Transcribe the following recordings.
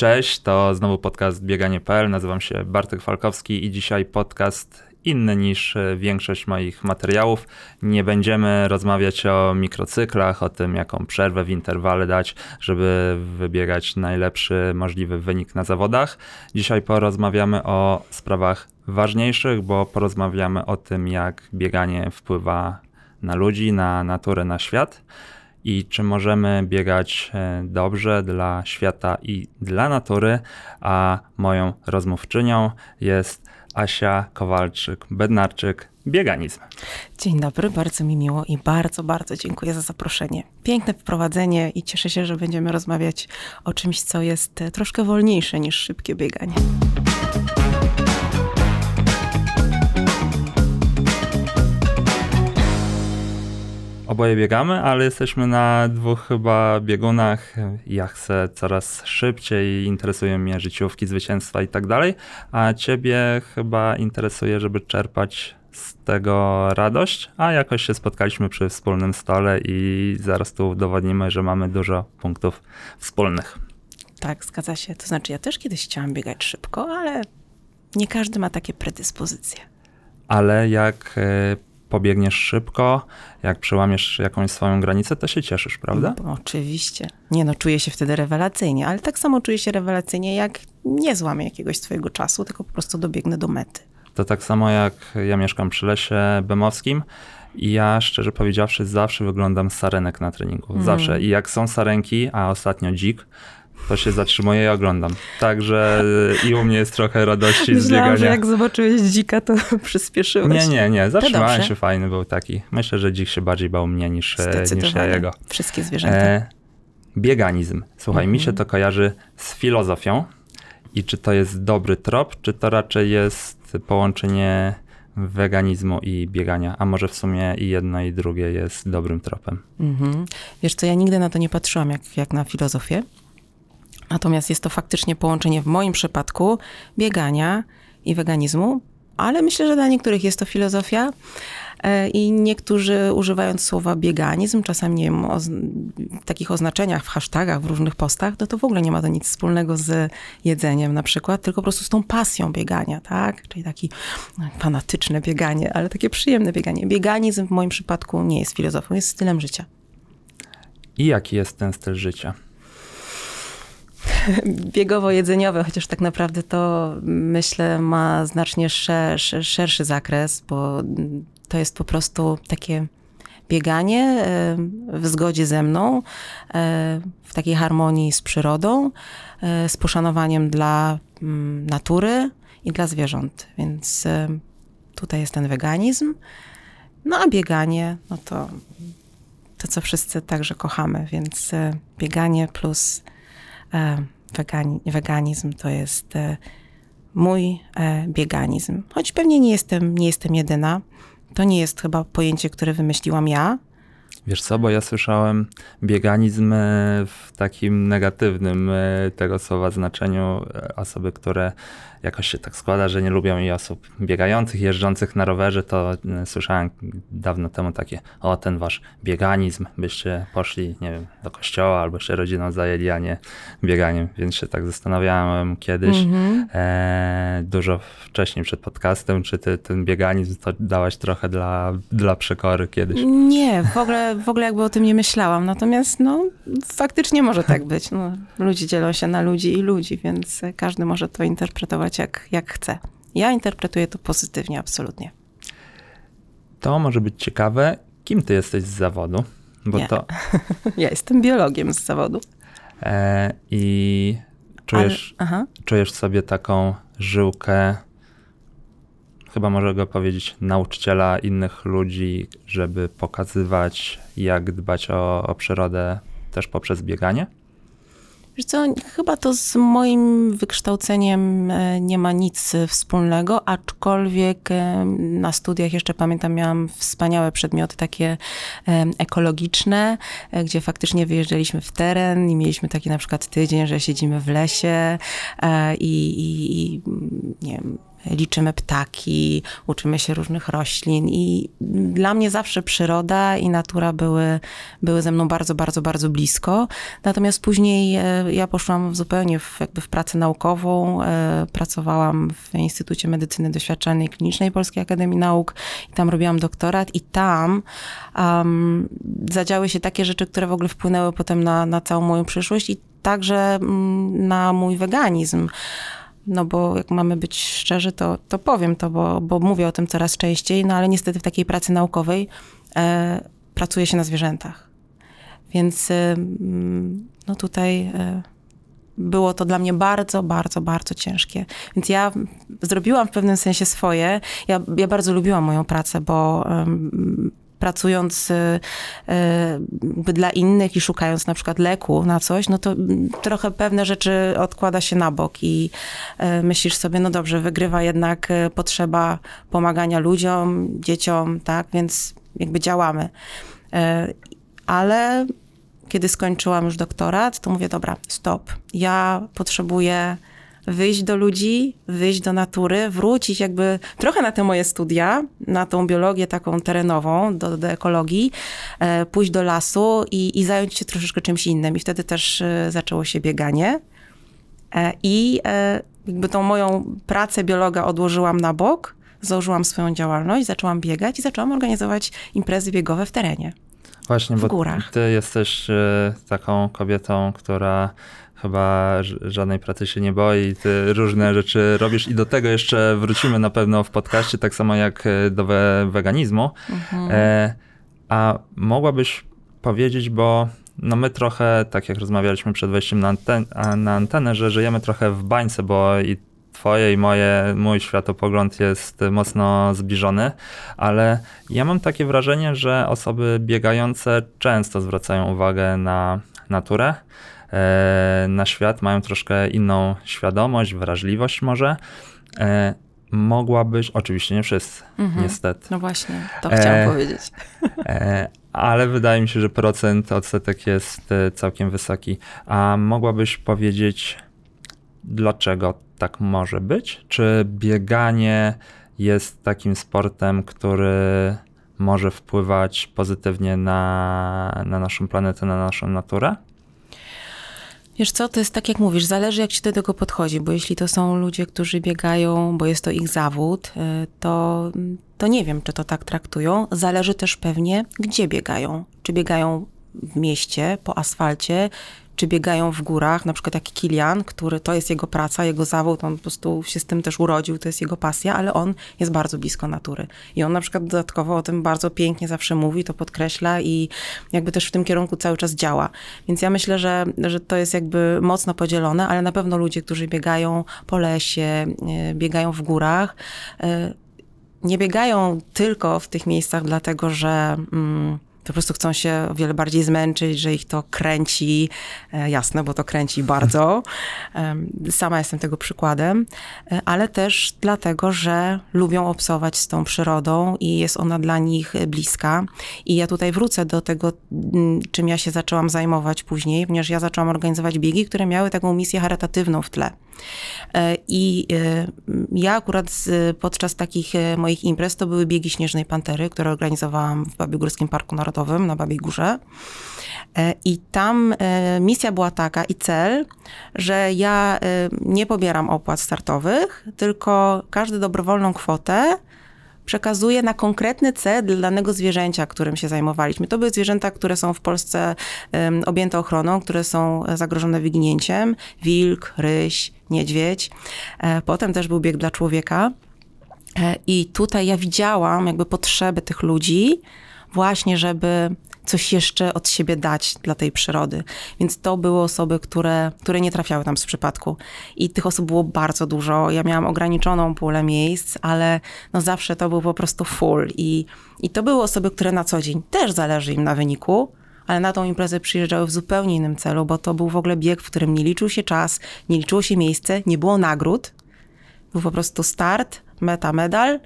Cześć, to znowu podcast Bieganie.pl. Nazywam się Bartek Falkowski i dzisiaj podcast inny niż e, większość moich materiałów. Nie będziemy rozmawiać o mikrocyklach, o tym, jaką przerwę w interwale dać, żeby wybiegać najlepszy możliwy wynik na zawodach. Dzisiaj porozmawiamy o sprawach ważniejszych, bo porozmawiamy o tym, jak bieganie wpływa na ludzi, na naturę, na świat i czy możemy biegać e, dobrze dla świata i dla natury, a moją rozmówczynią jest Asia Kowalczyk-Bednarczyk, bieganizm. Dzień dobry, bardzo mi miło i bardzo, bardzo dziękuję za zaproszenie. Piękne wprowadzenie i cieszę się, że będziemy rozmawiać o czymś, co jest e, troszkę wolniejsze niż szybkie bieganie. Oboje biegamy, ale jesteśmy na dwóch chyba biegunach. Ja chcę coraz szybciej, interesują mnie życiówki, zwycięstwa i tak dalej, a ciebie chyba interesuje, żeby czerpać z tego radość, a jakoś się spotkaliśmy przy wspólnym stole i zaraz tu udowodnimy, że mamy dużo punktów wspólnych. Tak, zgadza się. To znaczy, ja też kiedyś chciałam biegać szybko, ale nie każdy ma takie predyspozycje. Ale jak e, pobiegniesz szybko, jak przełamiesz jakąś swoją granicę, to się cieszysz, prawda? No, oczywiście. Nie no, czuję się wtedy rewelacyjnie, ale tak samo czuję się rewelacyjnie, jak nie złamię jakiegoś swojego czasu, tylko po prostu dobiegnę do mety. To tak samo jak ja mieszkam przy lesie bemowskim i ja szczerze powiedziawszy zawsze wyglądam sarenek na treningu. Mm. Zawsze. I jak są sarenki, a ostatnio dzik, to się zatrzymuję i oglądam. Także i u mnie jest trochę radości Myślałam, z biegania. że jak zobaczyłeś dzika, to przyspieszyłeś. Nie, nie, nie. Zatrzymałem się, fajny był taki. Myślę, że dzik się bardziej bał mnie niż, niż ja jego. Wszystkie zwierzęta. E, bieganizm. Słuchaj, mhm. mi się to kojarzy z filozofią. I czy to jest dobry trop, czy to raczej jest połączenie weganizmu i biegania, a może w sumie i jedno i drugie jest dobrym tropem. Mhm. Wiesz co, ja nigdy na to nie patrzyłam jak, jak na filozofię, Natomiast jest to faktycznie połączenie w moim przypadku biegania i weganizmu, ale myślę, że dla niektórych jest to filozofia. E, I niektórzy używając słowa bieganizm, czasami nie wiem, o takich oznaczeniach w hashtagach, w różnych postach, no to w ogóle nie ma to nic wspólnego z jedzeniem na przykład, tylko po prostu z tą pasją biegania, tak? Czyli taki fanatyczne bieganie, ale takie przyjemne bieganie. Bieganizm w moim przypadku nie jest filozofią, jest stylem życia. I jaki jest ten styl życia? biegowo-jedzeniowe, chociaż tak naprawdę to myślę ma znacznie szerszy, zakres, bo to jest po prostu takie bieganie e, w zgodzie ze mną, e, w takiej harmonii z przyrodą, e, z poszanowaniem dla mm, natury i dla zwierząt. Więc tutaj jest ten weganizm. No a bieganie, no to to, co wszyscy także kochamy, więc bieganie plus wegani, weganizm to jest e, mój e, bieganizm. Choć pewnie nie jestem, nie jestem jedyna. To nie jest chyba pojęcie, które wymyśliłam ja. Wiesz co, bo ja słyszałem bieganizm e, w takim negatywnym tego słowa znaczeniu osoby, które jakoś się tak składa, że nie lubią i osób biegających, jeżdżących na rowerze, to e, słyszałem dawno temu takie, o ten wasz bieganizm, byście poszli, nie wiem, do kościoła albo się rodziną zajęli, a nie bieganiem, więc się tak zastanawiałem kiedyś, mm-hmm. e, dużo wcześniej przed podcastem, czy ty ten bieganizm to dałaś trochę dla, dla przekory kiedyś? Nie, w ogóle, w ogóle jakby o tym nie myślałam, natomiast no faktycznie może tak być, no, ludzie dzielą się na ludzi i ludzi, więc każdy może to interpretować interpretować jak, jak chce. Ja interpretuję to pozytywnie, absolutnie. To może być ciekawe. Kim ty jesteś z zawodu? Bo Nie. to. ja jestem biologiem z zawodu. E, I czujesz, Ale, czujesz sobie taką żyłkę, chyba może go powiedzieć, nauczyciela innych ludzi, żeby pokazywać, jak dbać o, o przyrodę też poprzez bieganie? Wiesz co, chyba to z moim wykształceniem e, nie ma nic wspólnego, aczkolwiek e, na studiach jeszcze pamiętam, miałam wspaniałe przedmioty takie e, ekologiczne, gdzie faktycznie wyjeżdżaliśmy w teren i mieliśmy taki na przykład tydzień, że siedzimy w lesie i, i, i nie wiem, liczymy ptaki, uczymy się różnych roślin i dla mnie zawsze przyroda i natura były, były ze mną bardzo, bardzo, bardzo blisko. Natomiast później e, ja poszłam zupełnie w, jakby w pracę naukową, e, pracowałam w Instytucie Medycyny Doświadczalnej Klinicznej Polskiej Akademii Nauk i tam robiłam doktorat i tam um, zadziały się takie rzeczy, które w ogóle wpłynęły potem na, na całą moją przyszłość i także mm, na mój weganizm. No bo jak mamy być szczerzy, to, to powiem to, bo, bo mówię o tym coraz częściej, no ale niestety w takiej pracy naukowej e, pracuje się na zwierzętach. Więc e, no tutaj e, było to dla mnie bardzo, bardzo, bardzo ciężkie. Więc ja zrobiłam w pewnym sensie swoje. Ja, ja bardzo lubiłam moją pracę, bo pracując y, y, dla innych i szukając na przykład leku na coś, no to trochę pewne rzeczy odkłada się na bok i y, myślisz sobie, no dobrze, wygrywa jednak potrzeba pomagania ludziom, dzieciom, tak, więc jakby działamy. Ale kiedy skończyłam już doktorat, to mówię, dobra, stop. Ja potrzebuję wyjść do ludzi, wyjść do natury, wrócić jakby trochę na te moje studia, na tą biologię taką terenową, do, do ekologii, e, pójść do lasu i, i zająć się troszeczkę czymś innym. I wtedy też e, zaczęło się bieganie. E, I jakby tą moją pracę biologa odłożyłam na bok, założyłam swoją działalność, zaczęłam biegać i zaczęłam organizować imprezy biegowe w terenie. Właśnie, w bo górach. ty jesteś taką kobietą, która chyba żadnej pracy się nie boi, ty różne rzeczy robisz i do tego jeszcze wrócimy na pewno w podcaście, tak samo jak e, do weganizmu. Mhm. E, a mogłabyś powiedzieć, bo no my trochę, tak jak rozmawialiśmy przed wejściem na, anten na antenę, że żyjemy trochę w bańce, bo i twoje i moje, mój światopogląd jest mocno zbliżony, ale ja mam takie wrażenie, że osoby biegające często zwracają uwagę na naturę, na świat, mają troszkę inną świadomość, wrażliwość może. E, mogłabyś, oczywiście nie wszyscy, mhm. niestety. No właśnie, to chciałam e, powiedzieć. E, ale wydaje mi się, że procent odsetek jest e, całkiem wysoki. A mogłabyś powiedzieć, dlaczego tak może być? Czy bieganie jest takim sportem, który może wpływać pozytywnie na, na naszą planetę, na naszą naturę? Wiesz co, to jest tak jak mówisz, zależy jak się do tego podchodzi, bo jeśli to są ludzie, którzy biegają, bo jest to ich zawód, y, to, to nie wiem, czy to tak traktują. Zależy też pewnie, gdzie biegają. Czy biegają w mieście, po asfalcie, czy biegają w górach, na przykład jak Kilian, który to jest jego praca, jego zawód, on po prostu się z tym też urodził, to jest jego pasja, ale on jest bardzo blisko natury. I on na przykład dodatkowo o tym bardzo pięknie zawsze mówi, to podkreśla i jakby też w tym kierunku cały czas działa. Więc ja myślę, że, że to jest jakby mocno podzielone, ale na pewno ludzie, którzy biegają po lesie, e, biegają w górach, e, nie biegają tylko w tych miejscach dlatego, że... Mm, po prostu chcą się o wiele bardziej zmęczyć, że ich to kręci, e, jasne, bo to kręci bardzo. Sama jestem tego przykładem, e, ale też dlatego, że lubią obsować z tą przyrodą i jest ona dla nich bliska. I ja tutaj wrócę do tego, czym ja się zaczęłam zajmować później, ponieważ ja zaczęłam organizować biegi, które miały taką misję charytatywną w tle. E, I ja akurat podczas takich moich imprez to były biegi Śnieżnej Pantery, które organizowałam w Babiogórskim Parku Narodowym Na Babiej Górze. E, I tam e, misja była taka i cel, że ja e, nie pobieram opłat startowych, tylko każdy dobrowolną kwotę przekazuję na konkretny cel dla danego zwierzęcia, którym się zajmowaliśmy. To były zwierzęta, które są w Polsce objęte ochroną, które są zagrożone wyginięciem. Wilk, ryś, niedźwiedź. Potem też był bieg dla człowieka. I tutaj ja widziałam jakby potrzeby tych ludzi, właśnie, żeby coś jeszcze od siebie dać dla tej przyrody. Więc to były osoby, które, które nie trafiały tam z przypadku. I tych osób było bardzo dużo. Ja miałam ograniczoną pulę miejsc, ale no zawsze to był po prostu full. I, I to były osoby, które na co dzień też zależy im na wyniku, ale na tą imprezę przyjeżdżały w zupełnie innym celu, bo to był w ogóle bieg, w którym nie liczył się czas, nie liczyło się miejsce, nie było nagród. Był po prostu start, meta, medal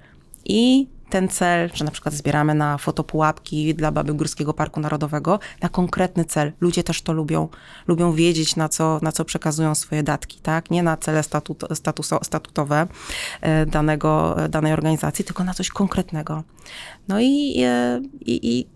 i ten cel, że na przykład zbieramy na fotopułapki dla Baby Górskiego Parku Narodowego, na konkretny cel. Ludzie też to lubią. Lubią wiedzieć, na co, na co przekazują swoje datki, tak? Nie na cele statut, statuso, statutowe e, danego, danej organizacji, tylko na coś konkretnego. No i, e, i, i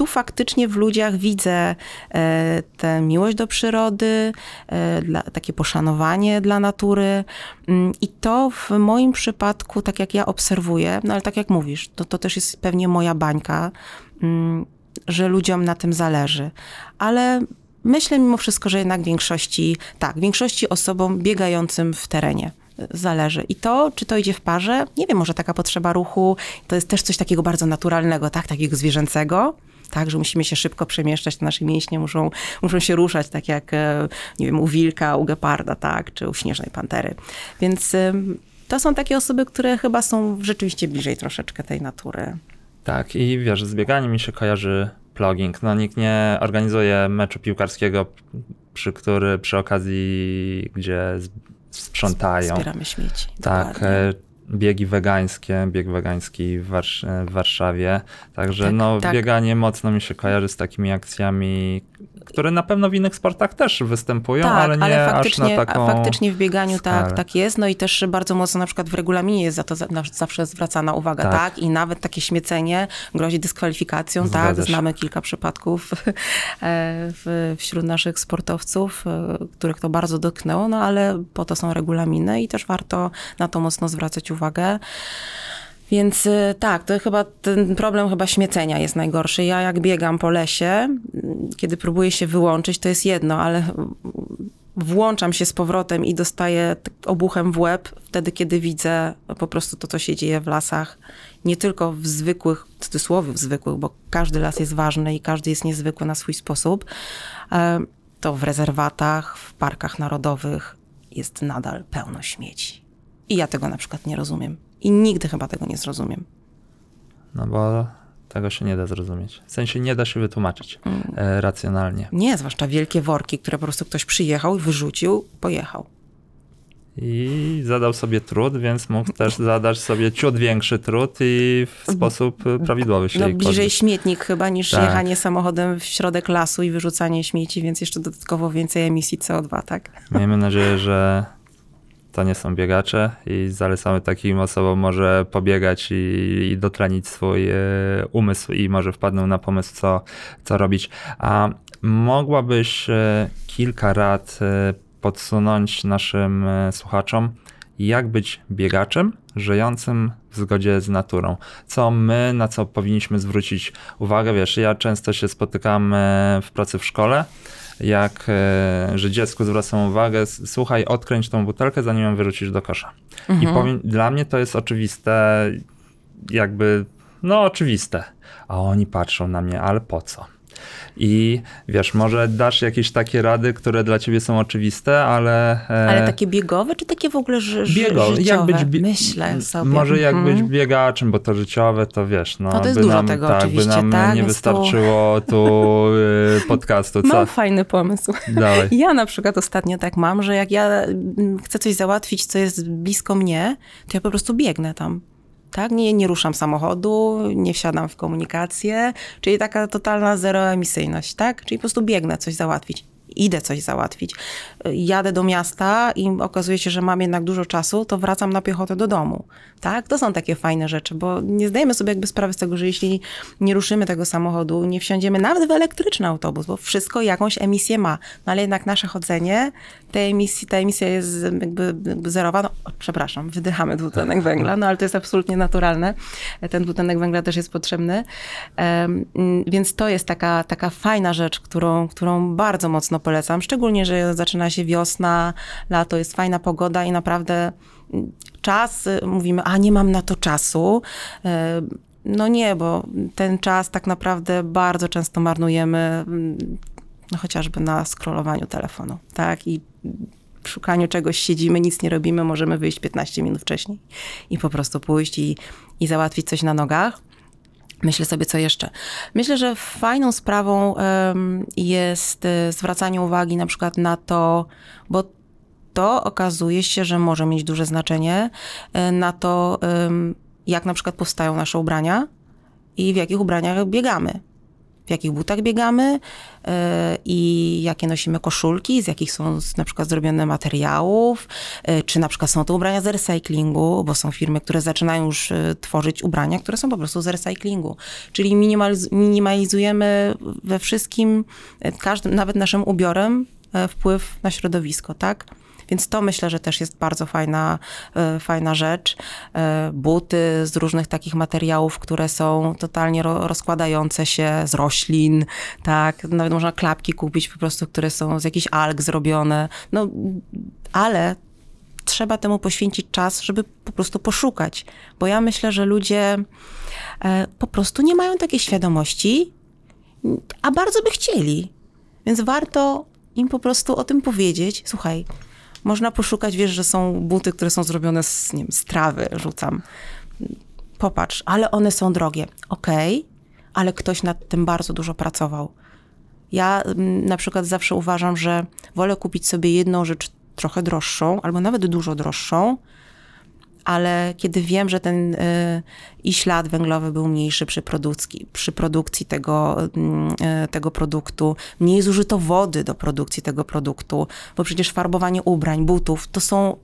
tu faktycznie w ludziach widzę e, tę miłość do przyrody, e, dla, takie poszanowanie dla natury. Mm, I to w moim przypadku, tak jak ja obserwuję, no ale tak jak mówisz, to, to też jest pewnie moja bańka, mm, że ludziom na tym zależy. Ale myślę mimo wszystko, że jednak większości, tak, większości osobom biegającym w terenie zależy. I to, czy to idzie w parze, nie wiem, może taka potrzeba ruchu, to jest też coś takiego bardzo naturalnego, tak, takiego zwierzęcego, tak, że musimy się szybko przemieszczać, te nasze mięśnie muszą, muszą się ruszać, tak jak, e, nie wiem, u wilka, u geparda, tak, czy u śnieżnej pantery. Więc to są takie osoby, które chyba są rzeczywiście bliżej troszeczkę tej natury. Tak, i wiesz, z bieganiem mi się kojarzy pluging. No nikt nie organizuje meczu piłkarskiego, przy, który, przy okazji, gdzie sprzątają. Zbieramy śmieci. Tak, dokładnie e, biegi wegańskie, bieg wegański w, Warsz w Warszawie. Także tak, no, tak. bieganie mocno mi się kojarzy z takimi akcjami, które na pewno w innych sportach też występują, tak, ale nie ale faktycznie, aż na taką faktycznie w bieganiu tak, tak jest. No i też bardzo mocno na przykład w regulaminie jest za to zawsze zwracana uwaga, tak. tak? I nawet takie śmiecenie grozi dyskwalifikacją, tak? Znamy kilka przypadków e, wśród naszych sportowców, e, których to bardzo dotknęło, no ale po to są regulaminy i też warto na to mocno zwracać uwagę. Więc y, tak, to chyba ten problem chyba śmiecenia jest najgorszy. Ja jak biegam po lesie, kiedy próbuję się wyłączyć, to jest jedno, ale włączam się z powrotem i dostaję obuchem w łeb wtedy, kiedy widzę po prostu to, co się dzieje w lasach. Nie tylko w zwykłych, w cudzysłowie w zwykłych, bo każdy las jest ważny i każdy jest niezwykły na swój sposób. E, to w rezerwatach, w parkach narodowych jest nadal pełno śmieci. I ja tego na przykład nie rozumiem. I nigdy chyba tego nie zrozumiem. No bo tego się nie da zrozumieć. W sensie nie da się wytłumaczyć mm. e, racjonalnie. Nie, zwłaszcza wielkie worki, które po prostu ktoś przyjechał wyrzucił, pojechał. I zadał sobie trud, więc mógł też zadać sobie ciut większy trud i w sposób prawidłowy się No bliżej śmietnik chyba niż tak. jechanie samochodem w środek lasu i wyrzucanie śmieci, więc jeszcze dodatkowo więcej emisji CO2, tak? Miejmy nadzieję, że to nie są biegacze i zalecamy takim osobom może pobiegać i, i dotlenić swój e, umysł i może wpadną na pomysł, co, co robić. A mogłabyś e, kilka rad e, podsunąć naszym słuchaczom, jak być biegaczem żyjącym w zgodzie z naturą. Co my, na co powinniśmy zwrócić uwagę? Wiesz, ja często się spotykam w pracy w szkole jak, e, że dziecku zwracam uwagę, słuchaj, odkręć tą butelkę, zanim ją wyrzucisz do kosza. Mhm. I powiem, dla mnie to jest oczywiste, jakby, no oczywiste. A oni patrzą na mnie, ale po co? I wiesz, może dasz jakieś takie rady, które dla ciebie są oczywiste, ale... E, ale takie biegowe, czy takie w ogóle ży, biegowe? życiowe? Jak być bie... Myślę sobie. Może jak mhm. być biegaczem, bo to życiowe, to wiesz, no, no to jest by, nam, tego, tak, by nam tak, nie wystarczyło tu y, podcastu. Co? Mam fajny pomysł. Dawaj. Ja na przykład ostatnio tak mam, że jak ja mm, chcę coś załatwić, co jest blisko mnie, to ja po prostu biegnę tam tak? Nie, nie ruszam samochodu, nie wsiadam w komunikację, czyli taka totalna zeroemisyjność, tak? Czyli po prostu biegnę coś załatwić idę coś załatwić. Jadę do miasta i okazuje się, że mam jednak dużo czasu, to wracam na piechotę do domu. Tak? To są takie fajne rzeczy, bo nie zdajemy sobie jakby sprawy z tego, że jeśli nie ruszymy tego samochodu, nie wsiądziemy nawet w elektryczny autobus, bo wszystko jakąś emisję ma. No ale jednak nasze chodzenie, te emisji, ta emisja jest jakby, jakby zerowa. No, przepraszam, wydychamy dwutlenek węgla, no ale to jest absolutnie naturalne. Ten dwutlenek węgla też jest potrzebny. Um, więc to jest taka, taka fajna rzecz, którą, którą bardzo mocno polecam. Szczególnie, że zaczyna się wiosna, lato, jest fajna pogoda i naprawdę czas, mówimy, a nie mam na to czasu. E, no nie, bo ten czas tak naprawdę bardzo często marnujemy no chociażby na scrollowaniu telefonu, tak? I szukaniu czegoś siedzimy, nic nie robimy, możemy wyjść 15 minut wcześniej i po prostu pójść i, i załatwić coś na nogach. Myślę sobie, co jeszcze. Myślę, że fajną sprawą jest y, zwracanie uwagi na przykład na to, bo to okazuje się, że może mieć duże znaczenie, y, na to, jak na przykład powstają nasze ubrania i w jakich ubraniach biegamy. W jakich butach biegamy yy, i jakie nosimy koszulki, z jakich są na przykład zrobione materiałów, yy, czy na przykład są to ubrania z recyklingu, bo są firmy, które zaczynają już yy, tworzyć ubrania, które są po prostu z recyklingu. Czyli minimaliz minimalizujemy we wszystkim, każdym, nawet naszym ubiorem wpływ na środowisko, tak? Więc to myślę, że też jest bardzo fajna, e, fajna rzecz. E, buty z różnych takich materiałów, które są totalnie rozkładające się z roślin, tak. Nawet można klapki kupić po prostu, które są z jakichś alg zrobione. No, ale trzeba temu poświęcić czas, żeby po prostu poszukać. Bo ja myślę, że ludzie e, po prostu nie mają takiej świadomości, a bardzo by chcieli. Więc warto im po prostu o tym powiedzieć. Słuchaj, można poszukać, wiesz, że są buty, które są zrobione z, nie wiem, z trawy, rzucam. Popatrz, ale one są drogie. Okej, okay, ale ktoś nad tym bardzo dużo pracował. Ja mm, na przykład zawsze uważam, że wolę kupić sobie jedną rzecz trochę droższą, albo nawet dużo droższą, ale kiedy wiem, że ten y, i ślad węglowy był mniejszy przy produkcji, przy produkcji tego, y, tego produktu, mniej zużyto wody do produkcji tego produktu, bo przecież farbowanie ubrań, butów to są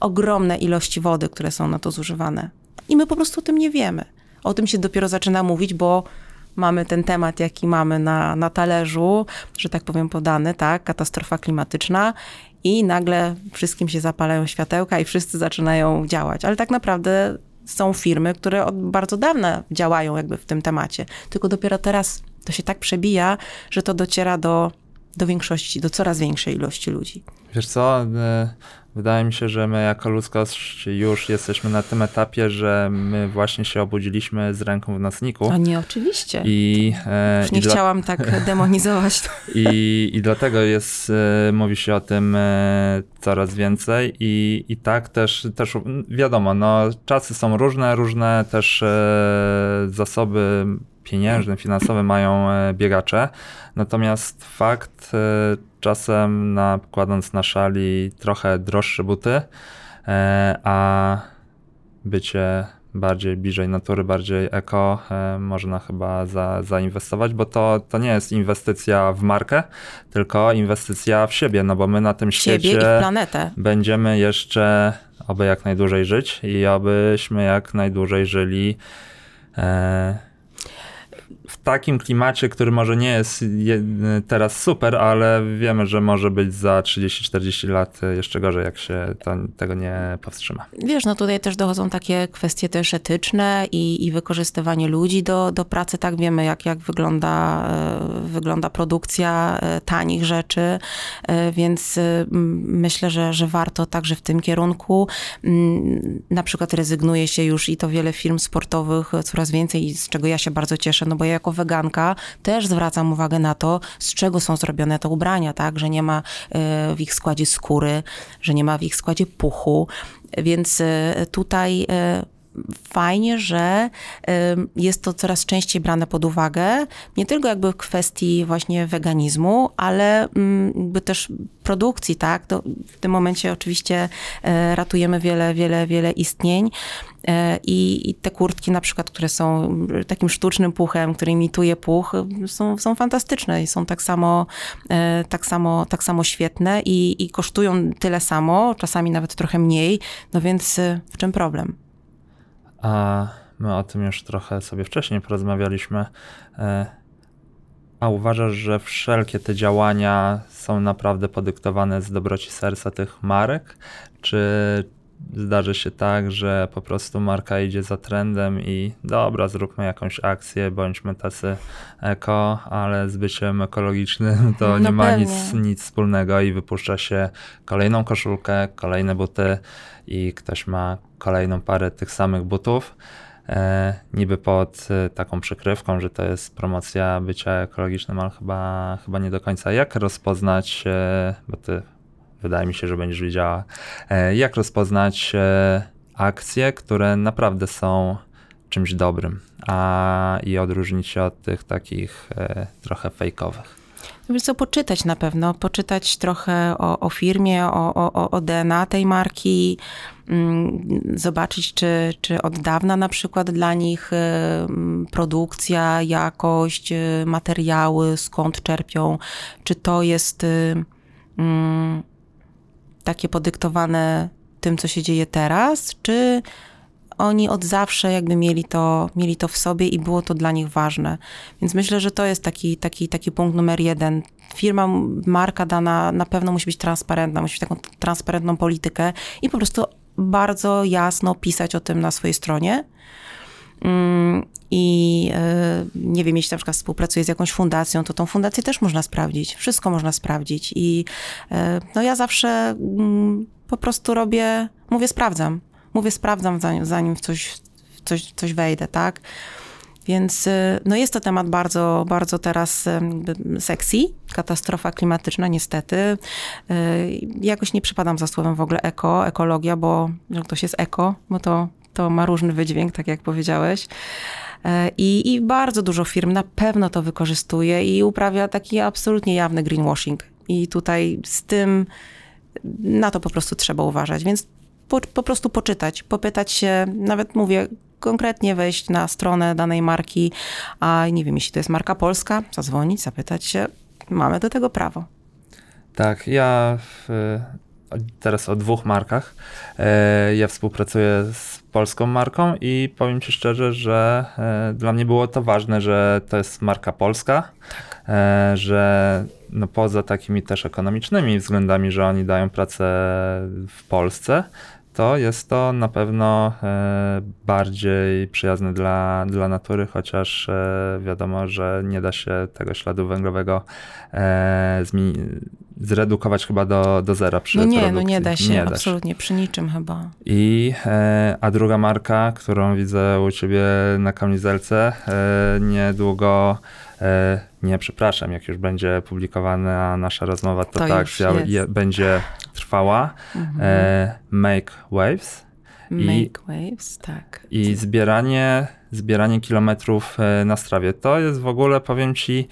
ogromne ilości wody, które są na to zużywane. I my po prostu o tym nie wiemy. O tym się dopiero zaczyna mówić, bo mamy ten temat, jaki mamy na, na talerzu, że tak powiem podany, tak, katastrofa klimatyczna i nagle wszystkim się zapalają światełka i wszyscy zaczynają działać. Ale tak naprawdę są firmy, które od bardzo dawna działają jakby w tym temacie. Tylko dopiero teraz to się tak przebija, że to dociera do, do większości, do coraz większej ilości ludzi. Wiesz co, Wydaje mi się, że my jako ludzkość już jesteśmy na tym etapie, że my właśnie się obudziliśmy z ręką w nocniku. A nie, oczywiście. I, e, już nie i chciałam dla... tak demonizować. I, I dlatego jest, e, mówi się o tym e, coraz więcej i, i tak też, też wiadomo, no, czasy są różne, różne też zasoby pieniężne, finansowe mają e, biegacze. Natomiast fakt, e, czasem nakładąc na szali trochę droższe buty, e, a bycie bardziej bliżej natury, bardziej eko, można chyba za, zainwestować, bo to, to nie jest inwestycja w markę, tylko inwestycja w siebie, no bo my na tym świecie będziemy jeszcze oby jak najdłużej żyć i obyśmy jak najdłużej żyli w takim klimacie, który może nie jest teraz super, ale wiemy, że może być za 30-40 lat jeszcze gorzej, jak się to, tego nie powstrzyma. Wiesz, no tutaj też dochodzą takie kwestie też etyczne i, i wykorzystywanie ludzi do, do pracy. Tak wiemy, jak, jak wygląda, e, wygląda produkcja e, tanich rzeczy, e, więc myślę, że, że warto także w tym kierunku. Na przykład rezygnuje się już i to wiele firm sportowych coraz więcej, z czego ja się bardzo cieszę, no bo ja jako weganka też zwracam uwagę na to, z czego są zrobione te ubrania, tak, że nie ma e, w ich składzie skóry, że nie ma w ich składzie puchu, więc e, tutaj e, fajnie, że jest to coraz częściej brane pod uwagę, nie tylko jakby w kwestii właśnie weganizmu, ale mm, jakby też produkcji, tak? To w tym momencie oczywiście ratujemy wiele, wiele, wiele istnień. E, I, I, te kurtki na przykład, które są takim sztucznym puchem, który imituje puch, są, są fantastyczne i są tak samo, e, tak samo, tak samo świetne i, i kosztują tyle samo, czasami nawet trochę mniej, no więc e, w czym problem? A my o tym już trochę sobie wcześniej porozmawialiśmy. A uważasz, że wszelkie te działania są naprawdę podyktowane z dobroci serca tych marek? Czy, zdarzy się tak, że po prostu marka idzie za trendem i dobra, zróbmy jakąś akcję, bądźmy tacy eko, ale z byciem ekologicznym to no nie ma nic, nic wspólnego i wypuszcza się kolejną koszulkę, kolejne buty i ktoś ma kolejną parę tych samych butów. E, niby pod e, taką przykrywką, że to jest promocja bycia ekologicznym, ale chyba, chyba nie do końca. Jak rozpoznać, e, bo ty wydaje mi się, że będziesz wiedziała, e, jak rozpoznać e, akcje, które naprawdę są czymś dobrym, a i odróżnić się od tych takich e, trochę fejkowych. Wiesz co, poczytać na pewno, poczytać trochę o, o firmie, o, o, o DNA tej marki, mm, zobaczyć, czy, czy od dawna na przykład dla nich produkcja, jakość, materiały, skąd czerpią, czy to jest mm, takie podyktowane tym, co się dzieje teraz, czy oni od zawsze jakby mieli to, mieli to w sobie i było to dla nich ważne. Więc myślę, że to jest taki, taki, taki punkt numer jeden. Firma, marka dana na pewno musi być transparentna, musi mieć taką transparentną politykę i po prostu bardzo jasno pisać o tym na swojej stronie. Mm, I e, nie wiem, jeśli na przykład współpracuję z jakąś fundacją, to tą fundację też można sprawdzić. Wszystko można sprawdzić. I e, no ja zawsze mm, po prostu robię, mówię, sprawdzam mówię, sprawdzam zanim, w coś, w coś, coś wejdę, tak? Więc y, no jest to temat bardzo, bardzo teraz sexy, katastrofa klimatyczna niestety. Jakoś nie przypadam za słowem w ogóle eko, ekologia, bo że ktoś jest eko, bo to, to ma różny wydźwięk, tak jak powiedziałeś. Y, I, I bardzo dużo firm na pewno to wykorzystuje i uprawia taki absolutnie jawny greenwashing. I tutaj z tym na to po prostu trzeba uważać. Więc po, po prostu poczytać, popytać się, nawet mówię, konkretnie wejść na stronę danej marki, a nie wiem, jeśli to jest marka polska, zadzwonić, zapytać się, mamy do tego prawo. Tak, ja w, teraz o dwóch markach. E, ja współpracuję z polską marką i powiem Ci szczerze, że e, dla mnie było to ważne, że to jest marka polska, tak. E, że no poza takimi też ekonomicznymi względami, że oni dają pracę w Polsce, to jest to na pewno bardziej przyjazne dla, dla natury, chociaż wiadomo, że nie da się tego śladu węglowego e, zredukować chyba do, do zera przy No nie, produkcji. no nie da się, nie absolutnie, da się. przy niczym chyba. I, a druga marka, którą widzę u ciebie na kamizelce, niedługo nie, przepraszam, jak już będzie publikowana nasza rozmowa, to, to ta akcja je, będzie trwała. Mhm. E, Make Waves. Make I, Waves, tak. I zbieranie, zbieranie kilometrów e, na strawie. To jest w ogóle, powiem ci,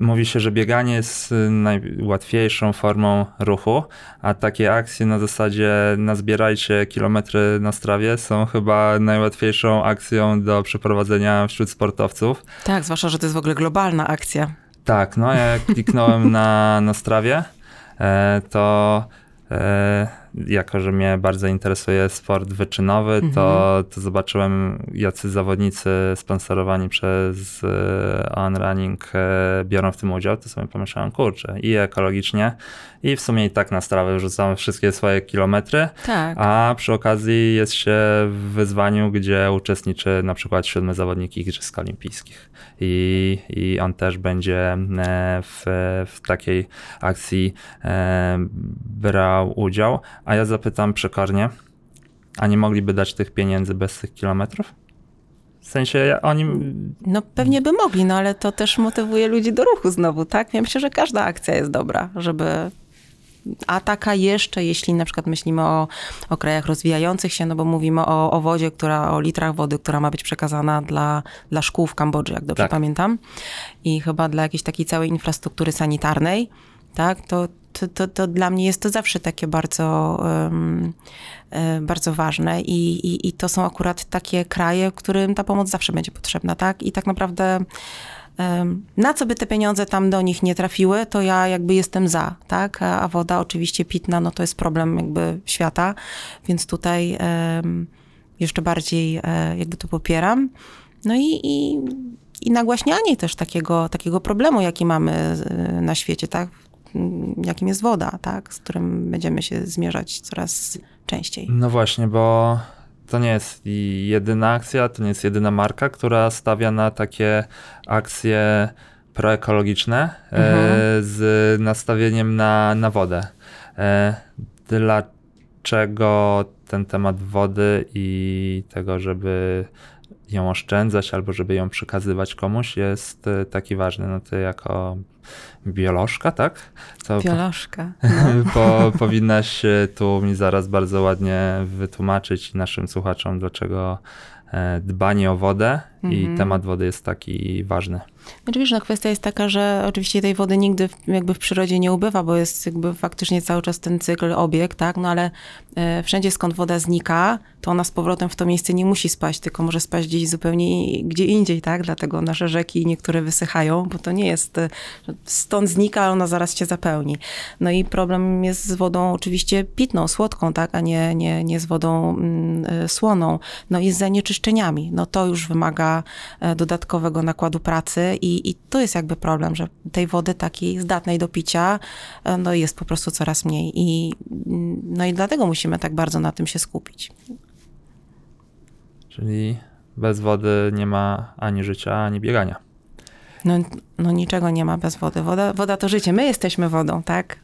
mówi się, że bieganie jest najłatwiejszą formą ruchu, a takie akcje na zasadzie nazbierajcie kilometry na strawie są chyba najłatwiejszą akcją do przeprowadzenia wśród sportowców. Tak, zwłaszcza, że to jest w ogóle globalna akcja. Tak, no ja kliknąłem na, na strawie, e, to e, jako że mnie bardzo interesuje sport wyczynowy, mhm. to, to zobaczyłem, jacy zawodnicy sponsorowani przez e, On Running e, biorą w tym udział, to sobie pomyślałem, kurczę, i ekologicznie, i w sumie i tak na strawę wrzucam wszystkie swoje kilometry, tak. a przy okazji jest się w wyzwaniu, gdzie uczestniczy na przykład siódmy zawodnik Igrzysk Olimpijskich i, i on też będzie e, w, w takiej akcji brał udział, a ja zapytam przekornie, a nie mogliby dać tych pieniędzy bez tych kilometrów? W sensie oni. No pewnie by mogli, no ale to też motywuje ludzi do ruchu znowu, tak? Ja myślę, że każda akcja jest dobra, żeby. A taka jeszcze, jeśli na przykład myślimy o, o krajach rozwijających się, no bo mówimy o, o wodzie, która, o litrach wody, która ma być przekazana dla, dla szkół w Kambodży, jak dobrze tak. pamiętam. I chyba dla jakiejś takiej całej infrastruktury sanitarnej, tak? To, to, to, to, dla mnie jest to zawsze takie bardzo, um, bardzo ważne I, i, i to są akurat takie kraje, którym ta pomoc zawsze będzie potrzebna, tak? I tak naprawdę na co by te pieniądze tam do nich nie trafiły, to ja jakby jestem za, tak? A, woda oczywiście pitna, no to jest problem jakby świata, więc tutaj um, jeszcze bardziej e, jakby to popieram. No i, i, i nagłaśnianie też takiego, takiego problemu, jaki mamy na świecie, tak? Jakim jest woda, tak, z którym będziemy się zmierzać coraz częściej. No właśnie, bo to nie jest jedyna akcja, to nie jest jedyna marka, która stawia na takie akcje proekologiczne e, mhm. z nastawieniem na, na wodę. E, dlaczego ten temat wody i tego, żeby ją oszczędzać albo żeby ją przekazywać komuś jest e, taki ważny. No ty jako biolożka, tak? To Biolożka. No. Po, powinnaś tu mi zaraz bardzo ładnie wytłumaczyć naszym słuchaczom, dlaczego e, dbanie o wodę i Mhm. temat wody jest taki ważny. Znaczy wiesz, no kwestia jest taka, że oczywiście tej wody nigdy w, jakby w przyrodzie nie ubywa, bo jest jakby faktycznie cały czas ten cykl, obieg, tak? No ale e, wszędzie skąd woda znika, to ona z powrotem w to miejsce nie musi spaść, tylko może spaść gdzieś zupełnie i- gdzie indziej, tak? Dlatego nasze rzeki niektóre wysychają, bo to nie jest, e, stąd znika, ale ona zaraz się zapełni. No i problem jest z wodą oczywiście pitną, słodką, tak? A nie, nie, nie z wodą mm, e, słoną. No i z zanieczyszczeniami. No to już wymaga e, dodatkowego nakładu pracy i, i to jest jakby problem, że tej wody takiej zdatnej do picia e, no jest po prostu coraz mniej i mm, no i dlatego musimy tak bardzo na tym się skupić. Czyli bez wody nie ma ani życia, ani biegania. No, no niczego nie ma bez wody. Woda, woda to życie. My jesteśmy wodą, tak?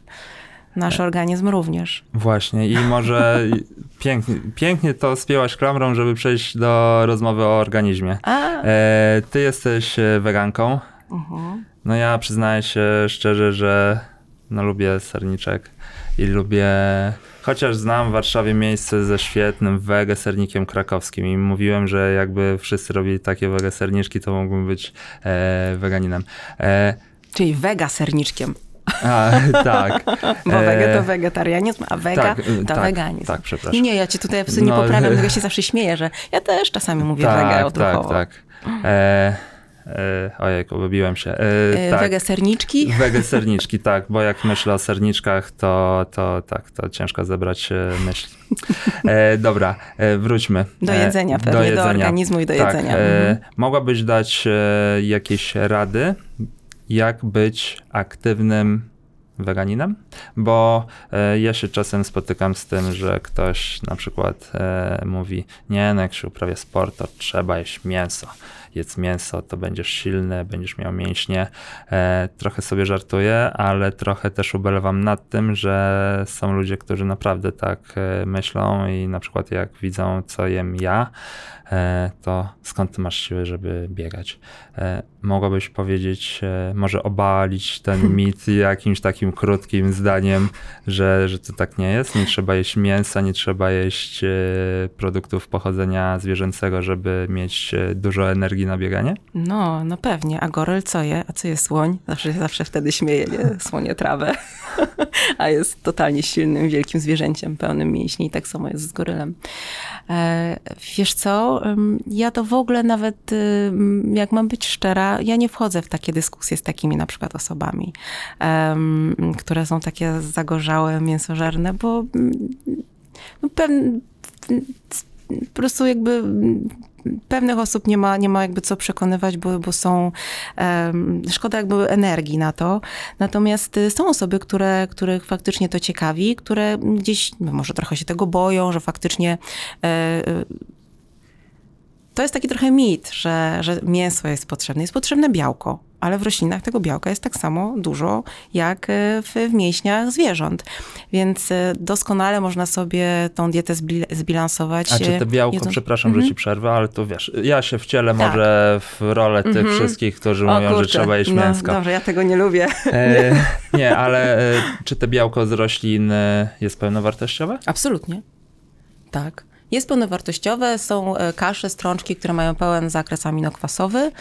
Nasz organizm również. Właśnie i może pięknie, pięknie to spięłaś klamrą, żeby przejść do rozmowy o organizmie. E, ty jesteś e, weganką. mhm. No ja przyznaję się szczerze, że no lubię serniczek i lubię, chociaż znam w Warszawie miejsce ze świetnym wege sernikiem krakowskim i mówiłem, że jakby wszyscy robili takie wege serniczki, to mógłbym być e, weganinem. E, Czyli wega serniczkiem. A, tak. Bo E, wege to wegetarianizm, a wega tak, to tak, weganizm. Tak, przepraszam. Nie, ja cię tutaj absolutnie No, nie poprawiam, tylko ja się zawsze śmieję, że ja też czasami mówię wege tak, odruchowo. tak, tak. E, e, ojejku, wybiłem się. E, E, tak. Wege serniczki. Wege serniczki, tak, bo jak myślę o serniczkach, to, to tak, to ciężko zebrać e, myśl. E, dobra, e, wróćmy. Do jedzenia pewnie, do organizmu i do tak, jedzenia. Mhm. mogłabyś dać jakieś rady, jak być aktywnym weganinem? Bo e, ja się czasem spotykam z tym, że ktoś na przykład e, mówi, nie, no jak się uprawia sport, to trzeba jeść mięso. Jedz mięso, to będziesz silny, będziesz miał mięśnie. E, trochę sobie żartuję, ale trochę też ubolewam nad tym, że są ludzie, którzy naprawdę tak e, myślą i na przykład jak widzą, co jem ja, to skąd ty masz siły, żeby biegać? E, mogłabyś powiedzieć, e, może obalić ten mit jakimś takim krótkim zdaniem, że, że to tak nie jest? Nie trzeba jeść mięsa, nie trzeba jeść e, produktów pochodzenia zwierzęcego, żeby mieć e, dużo energii na bieganie? No, no pewnie. A goryl co je? A co je słoń? Zawsze, zawsze wtedy śmieję, nie? Słonie trawę. A jest totalnie silnym, wielkim zwierzęciem, pełnym mięśni. I tak samo jest z gorylem. E, wiesz co? Ja to w ogóle nawet, jak mam być szczera, ja nie wchodzę w takie dyskusje z takimi na przykład osobami, które są takie zagorzałe, mięsożerne, bo mm, no, pewn, po prostu jakby mm, pewnych osób nie ma, nie ma jakby co przekonywać, bo, bo są, em, szkoda jakby energii na to. Natomiast y, są osoby, które, których faktycznie to ciekawi, które gdzieś no, może trochę się tego boją, że faktycznie e, e, to jest taki trochę mit, że, że mięso jest potrzebne. Jest potrzebne białko, ale w roślinach tego białka jest tak samo dużo jak e, w, w mięśniach zwierząt. Więc e, doskonale można sobie tą dietę zbil- zbilansować. A czy te białko, jedząc- przepraszam, że ci przerwę, ale to wiesz, ja się wcielę Tak. może w rolę tych Mhm. wszystkich, którzy O mówią, że kurczę, trzeba jeść no, mięsko. Dobrze, ja tego nie lubię. E, nie, ale e, czy te białko z roślin jest pełnowartościowe? Absolutnie. Tak. Jest pełnowartościowe, są e, kasze, strączki, które mają pełen zakres aminokwasowy,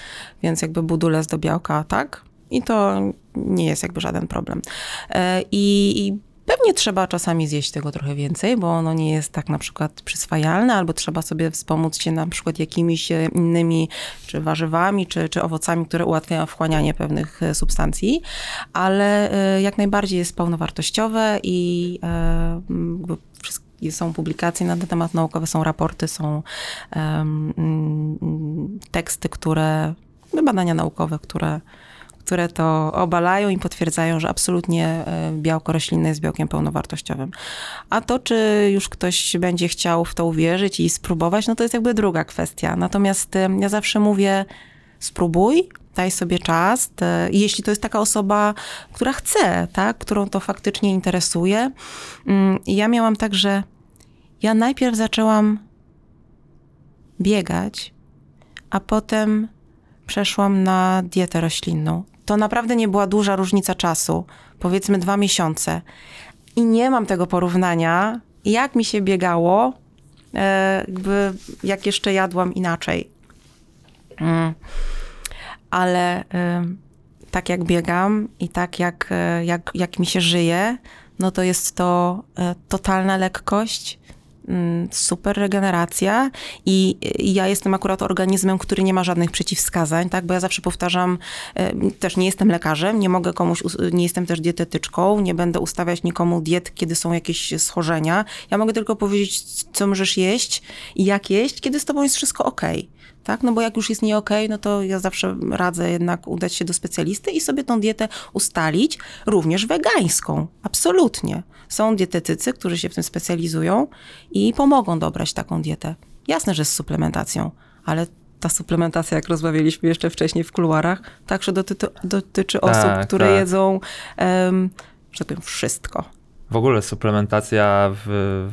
więc jakby budulec do białka, tak. I to nie jest jakby żaden problem. E, I, i pewnie trzeba czasami zjeść tego trochę więcej, bo ono nie jest tak na przykład przyswajalne, albo trzeba sobie wspomóc się na przykład jakimiś e, innymi, czy warzywami, czy, czy owocami, które ułatwiają wchłanianie pewnych substancji, ale jak najbardziej jest pełnowartościowe i wszystkie są publikacje na ten temat naukowe, są raporty, są mm, teksty, które, no, badania naukowe, które, które to obalają i potwierdzają, że absolutnie e, białko roślinne jest białkiem pełnowartościowym. A to, czy już ktoś będzie chciał w to uwierzyć i spróbować, no to jest jakby druga kwestia. Natomiast ja zawsze mówię, spróbuj, daj sobie czas. Jeśli to jest taka osoba, która chce, tak, którą to faktycznie interesuje. Mm, Ja miałam tak, że ja najpierw zaczęłam biegać, a potem przeszłam na dietę roślinną. To naprawdę nie była duża różnica czasu, powiedzmy dwa miesiące. I nie mam tego porównania, jak mi się biegało, e, jakby jak jeszcze jadłam inaczej. Mm. Ale y, tak jak biegam i tak jak, y, jak, jak mi się żyje, no to jest to totalna lekkość, super regeneracja i, ja jestem akurat organizmem, który nie ma żadnych przeciwwskazań, tak, bo ja zawsze powtarzam, y, też nie jestem lekarzem, nie mogę komuś, nie jestem też dietetyczką, nie będę ustawiać nikomu diet, kiedy są jakieś schorzenia. Ja mogę tylko powiedzieć, co możesz jeść i jak jeść, kiedy z tobą jest wszystko okej. Tak, no bo jak już jest nie okej, no to ja zawsze radzę jednak udać się do specjalisty i sobie tą dietę ustalić, również wegańską, absolutnie. Są dietetycy, którzy się w tym specjalizują i pomogą dobrać taką dietę. Jasne, że z suplementacją, ale ta suplementacja, jak rozmawialiśmy jeszcze wcześniej w kuluarach, także dotyczy, dotyczy Tak, osób, które tak. jedzą, um, że tak powiem, wszystko. W ogóle suplementacja w,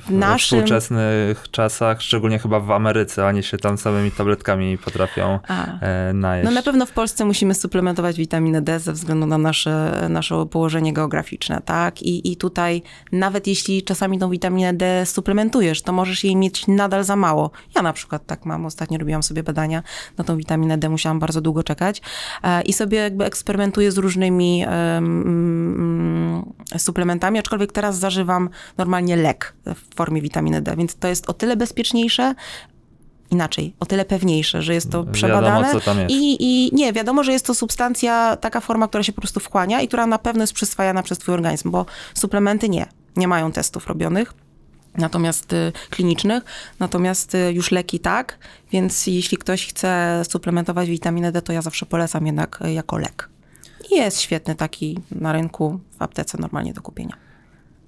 w Naszym- współczesnych czasach, szczególnie chyba w Ameryce, oni się tam samymi tabletkami potrafią e, najeść. No na pewno w Polsce musimy suplementować witaminę D ze względu na nasze, nasze położenie geograficzne, tak? I, I tutaj nawet jeśli czasami tą witaminę D suplementujesz, to możesz jej mieć nadal za mało. Ja na przykład tak mam, ostatnio robiłam sobie badania na tą witaminę D, musiałam bardzo długo czekać e, i sobie jakby eksperymentuję z różnymi mm, suplementami, aczkolwiek teraz zażywam normalnie lek w formie witaminy D, więc to jest o tyle bezpieczniejsze, inaczej, o tyle pewniejsze, że jest to Wiadomo, przebadane tam jest. i, i nie, wiadomo, że jest to substancja, taka forma, która się po prostu wchłania i która na pewno jest przyswajana przez twój organizm, bo suplementy nie, nie mają testów robionych. Natomiast y, klinicznych, natomiast y, już leki tak, więc jeśli ktoś chce suplementować witaminę D, to ja zawsze polecam jednak y, jako lek. I jest świetny taki na rynku w aptece normalnie do kupienia.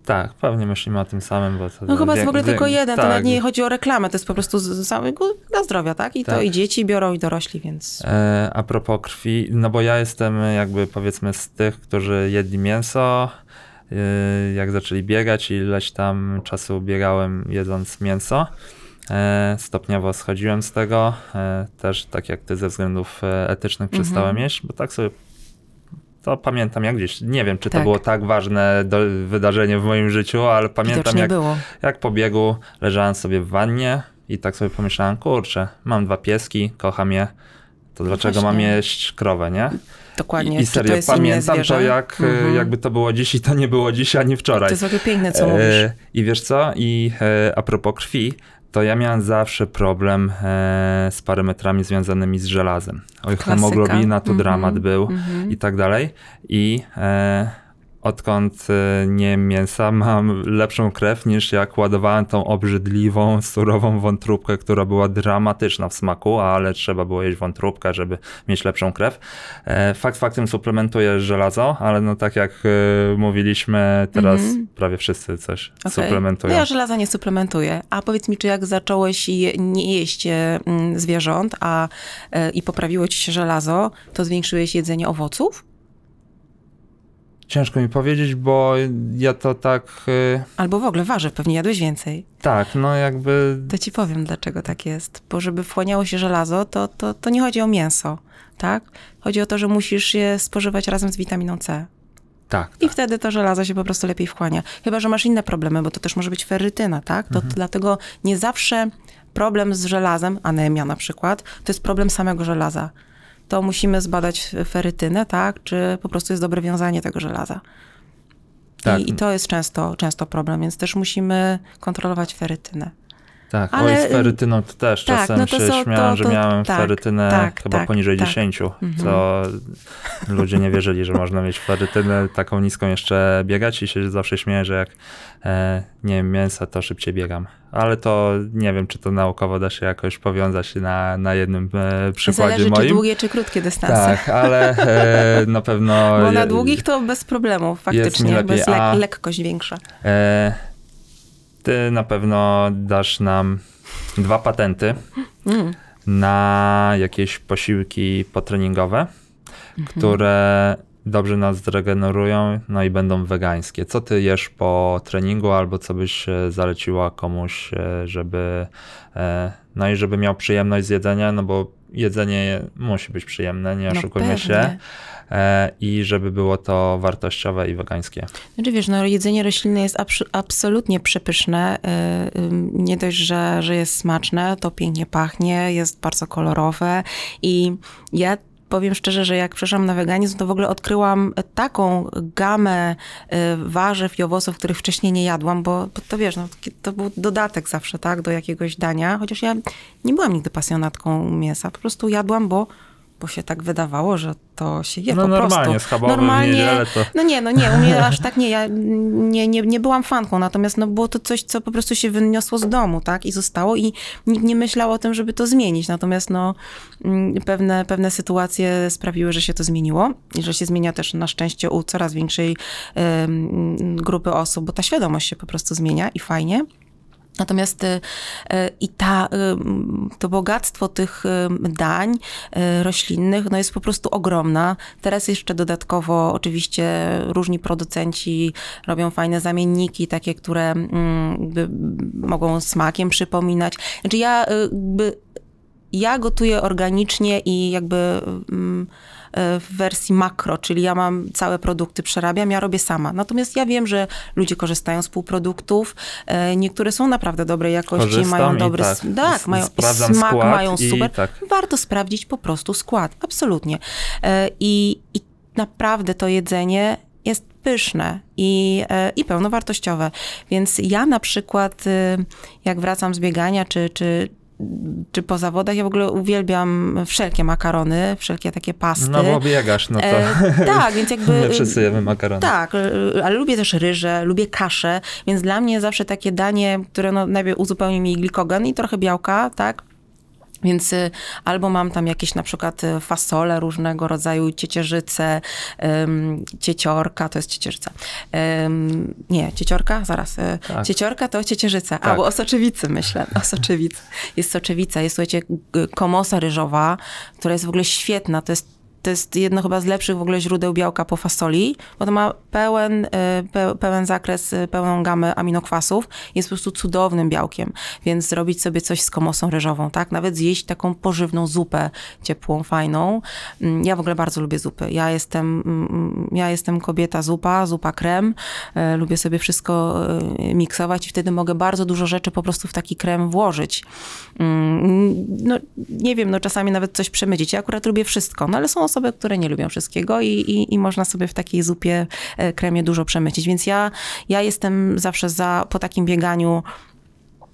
Tak, pewnie myślimy o tym samym, bo to No chyba jest w ogóle tylko jeden, to tak. nawet nie chodzi o reklamę, to jest po prostu z- samego dla zdrowia, tak? I to Tak. i dzieci biorą, i dorośli, więc... E, a propos krwi, no bo ja jestem jakby powiedzmy z tych, którzy jedli mięso, e, jak zaczęli biegać i ileś tam czasu biegałem jedząc mięso. E, stopniowo schodziłem z tego, e, też tak jak ty ze względów e, etycznych Mhm. przestałem jeść, bo tak sobie to pamiętam jak gdzieś, nie wiem czy to Tak. było tak ważne do, wydarzenie w moim życiu, ale pamiętam jak było. jak po biegu leżałem sobie w wannie i tak sobie pomyślałem, kurczę, mam dwa pieski, kocham je, to dlaczego mam właśnie. jeść krowę, nie? Dokładnie. I, i serio, to pamiętam to jak, e, Mhm. jakby to było dziś i to nie było dziś ani wczoraj. To jest w ogóle piękne, co E, mówisz. I wiesz co? I e, a propos krwi, to ja miałem zawsze problem e, z parametrami związanymi z żelazem. Oj, hemoglobina to Mhm, dramat był mhm. i tak dalej. I e, odkąd e, nie mięsa, mam lepszą krew niż jak ładowałem tą obrzydliwą, surową wątróbkę, która była dramatyczna w smaku, ale trzeba było jeść wątróbkę, żeby mieć lepszą krew. E, fakt faktem suplementuję żelazo, ale no tak jak e, mówiliśmy, teraz Mhm. prawie wszyscy coś Okej. suplementują. No ja żelaza nie suplementuję. A powiedz mi, czy jak zacząłeś je, nie jeść e, mm, zwierząt a, i poprawiło ci się żelazo, to zwiększyłeś jedzenie owoców? Ciężko mi powiedzieć, bo ja to tak, e, Albo w ogóle warzyw, pewnie jadłeś więcej. tak, no jakby To ci powiem, dlaczego tak jest. Bo żeby wchłaniało się żelazo, to, to, to nie chodzi o mięso, tak? Chodzi o to, że musisz je spożywać razem z witaminą C. tak. I wtedy to żelazo się po prostu lepiej wchłania. Chyba, że masz inne problemy, bo to też może być ferrytyna, tak? To dlatego nie zawsze problem z żelazem, anemia na przykład, to jest problem samego żelaza. To musimy zbadać ferytynę, tak? Czy po prostu jest dobre wiązanie tego żelaza. Tak. I, I to jest często, często problem, więc też musimy kontrolować ferytynę. Tak, Ale, oj, z ferytyną to też tak, czasem no to się są- śmiałem, to- że to- miałem tak, ferytynę tak, chyba tak, poniżej tak. 10, Mhm. co ludzie nie wierzyli, że można mieć ferytynę taką niską jeszcze biegać i się zawsze śmieję, że jak e, nie wiem mięsa, to szybciej biegam. Ale to nie wiem, czy to naukowo da się jakoś powiązać na, na jednym e, przykładzie Zależy, moim. czy długie, czy krótkie dystanse. tak, ale e, na pewno... Bo na długich to bez jest mi faktycznie, lepiej, jest lek, a- lekkość większa. E, ty na pewno dasz nam dwa patenty Mm. na jakieś posiłki potreningowe, które dobrze nas zregenerują, no i będą wegańskie. Co ty jesz po treningu, albo co byś e, zaleciła komuś, e, żeby, e, no i żeby miał przyjemność z jedzenia, no bo jedzenie musi być przyjemne, nie No oszukujmy się. E, I żeby było to wartościowe i wegańskie. Znaczy wiesz, no jedzenie roślinne jest abs- absolutnie przepyszne. Yy, ym, Nie dość, że, że jest smaczne, to pięknie pachnie, jest bardzo kolorowe i ja powiem szczerze, że jak przeszłam na weganizm, to w ogóle odkryłam taką gamę y, warzyw i owoców, których wcześniej nie jadłam, bo, bo to wiesz, no, to był dodatek zawsze, tak, do jakiegoś dania, chociaż ja nie byłam nigdy pasjonatką mięsa, po prostu jadłam, bo bo się tak wydawało, że to się je No po normalnie, prostu. schabowy w niedzielę to- No nie, no nie, u mnie aż tak nie, ja nie, nie, nie byłam fanką, natomiast no było to coś, co po prostu się wyniosło z domu, tak, i zostało i nikt nie myślał o tym, żeby to zmienić, natomiast no mm, pewne, pewne sytuacje sprawiły, że się to zmieniło i że się zmienia też na szczęście u coraz większej grupy osób, bo ta świadomość się po prostu zmienia i fajnie. Natomiast y, y, i ta, y, to bogactwo tych dań roślinnych no jest po prostu ogromna. Teraz jeszcze dodatkowo oczywiście różni producenci robią fajne zamienniki, takie, które mm, mogą smakiem przypominać. Znaczy ja ja gotuję organicznie i jakby mm, w wersji makro, czyli ja mam całe produkty, przerabiam, ja robię sama. Natomiast ja wiem, że ludzie korzystają z półproduktów. e, Niektóre są naprawdę dobrej jakości, Korzystam mają dobry tak, tak, mają smak, mają super. tak. Warto sprawdzić po prostu skład, absolutnie. E, I, i naprawdę to jedzenie jest pyszne i, e, i pełnowartościowe. Więc ja na przykład, y, jak wracam z biegania, czy, czy, czy po zawodach, ja w ogóle uwielbiam wszelkie makarony, wszelkie takie pasty. No bo biegasz, no to E, tak, więc jakby... my wszyscy jemy makarony. Tak, ale lubię też ryże, lubię kaszę, więc dla mnie zawsze takie danie, które no najpierw uzupełni mi glikogen i trochę białka, tak? Więc y, albo mam tam jakieś na przykład y, fasole różnego rodzaju, ciecierzyce, ym, cieciorka, to jest ciecierzyca. Ym, nie, cieciorka? Zaraz. y, Tak. Cieciorka to ciecierzyca. Tak. A, bo o soczewicy myślę. O soczewicy. Jest soczewica, jest słuchajcie komosa ryżowa, która jest w ogóle świetna. To jest to jest jedno chyba z lepszych w ogóle źródeł białka po fasoli, bo to ma pełen, y, pe, pełen zakres, y, pełną gamę aminokwasów. Jest po prostu cudownym białkiem. Więc zrobić sobie coś z komosą ryżową, tak? Nawet zjeść taką pożywną zupę ciepłą, fajną. Mm, Ja w ogóle bardzo lubię zupy. Ja jestem, mm, ja jestem kobieta zupa, zupa krem. E, Lubię sobie wszystko miksować i wtedy mogę bardzo dużo rzeczy po prostu w taki krem włożyć. Mm, No, nie wiem, no czasami nawet coś przemycić. Ja akurat lubię wszystko, no ale są osoby, które nie lubią wszystkiego i, i, i można sobie w takiej zupie, e, kremie dużo przemycić. Więc ja, ja jestem zawsze za, po takim bieganiu,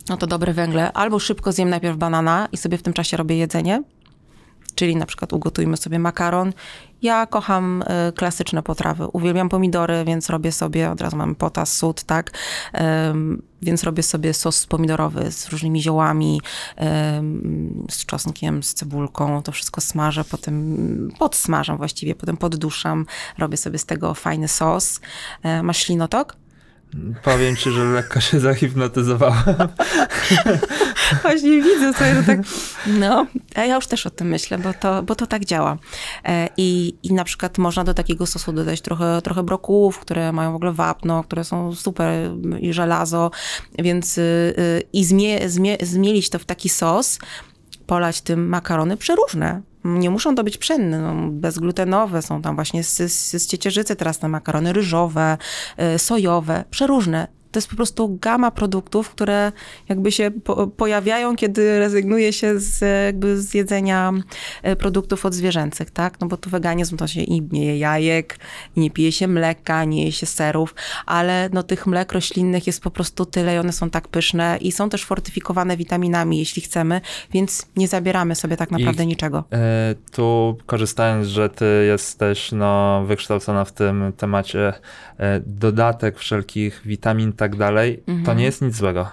no to dobre węgle, albo szybko zjem najpierw banana i sobie w tym czasie robię jedzenie, czyli na przykład ugotujmy sobie makaron. Ja kocham e, klasyczne potrawy. Uwielbiam pomidory, więc robię sobie, od razu mamy potas, sód, tak? Em, więc robię sobie sos pomidorowy z różnymi ziołami, em, z czosnkiem, z cebulką. To wszystko smażę, potem podsmażam właściwie, potem podduszam. Robię sobie z tego fajny sos. E, masz ślinotok? Powiem ci, że lekko się zahipnotyzowałem. Właśnie widzę sobie, że tak. No, a ja już też o tym myślę, bo to, bo to tak działa. E, I, I na przykład można do takiego sosu dodać trochę, trochę brokułów, które mają w ogóle wapno, które są super i żelazo, więc y, y, i zmie, zmie, zmielić to w taki sos, polać tym makarony przeróżne. Nie muszą to być pszenne, no, bezglutenowe, są tam właśnie z, z, z ciecierzycy teraz te makarony ryżowe, y, sojowe, przeróżne. To jest po prostu gama produktów, które jakby się po, pojawiają, kiedy rezygnuje się z, jakby z jedzenia e, produktów odzwierzęcych, tak? No bo tu weganizm to się i nie je jajek, i nie pije się mleka, nie je się serów, ale no tych mlek roślinnych jest po prostu tyle i one są tak pyszne i są też fortyfikowane witaminami, jeśli chcemy, więc nie zabieramy sobie tak naprawdę I- niczego. E, Tu korzystając, że ty jesteś no, wykształcona w tym temacie, e, dodatek wszelkich witamin tak dalej, to Mhm. nie jest nic złego.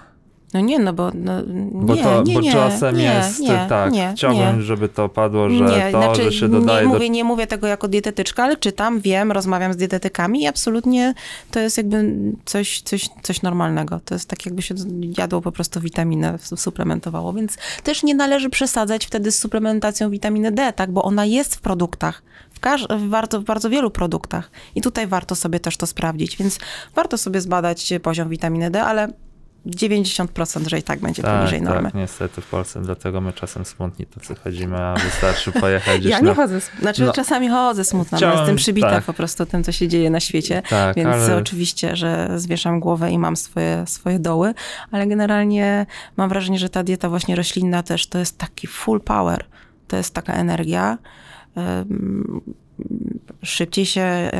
No nie, no bo no, Bo, nie, to, nie, bo nie, czasem nie, jest nie, tak, nie, chciałbym, nie. żeby to padło, że nie, to, znaczy, że się dodaje nie, do... mówię, nie mówię tego jako dietetyczka, ale czytam, wiem, rozmawiam z dietetykami i absolutnie to jest jakby coś, coś, coś normalnego. To jest tak jakby się jadło po prostu witaminę, suplementowało, więc też nie należy przesadzać wtedy z suplementacją witaminy D, tak, bo ona jest w produktach. W, w, bardzo, w bardzo wielu produktach. I tutaj warto sobie też to sprawdzić, więc warto sobie zbadać poziom witaminy D, ale 90%, że i tak będzie poniżej normy. Tak, niestety w Polsce, dlatego my czasem smutni tacy chodzimy, a wystarczy pojechać gdzieś Ja na... nie chodzę, znaczy No. czasami chodzę smutna, bo Chciałem- jestem przybita tak. po prostu tym, co się dzieje na świecie. Tak, Więc ale oczywiście, że zwieszam głowę i mam swoje, swoje doły, ale generalnie mam wrażenie, że ta dieta właśnie roślinna też to jest taki full power. To jest taka energia. Szybciej się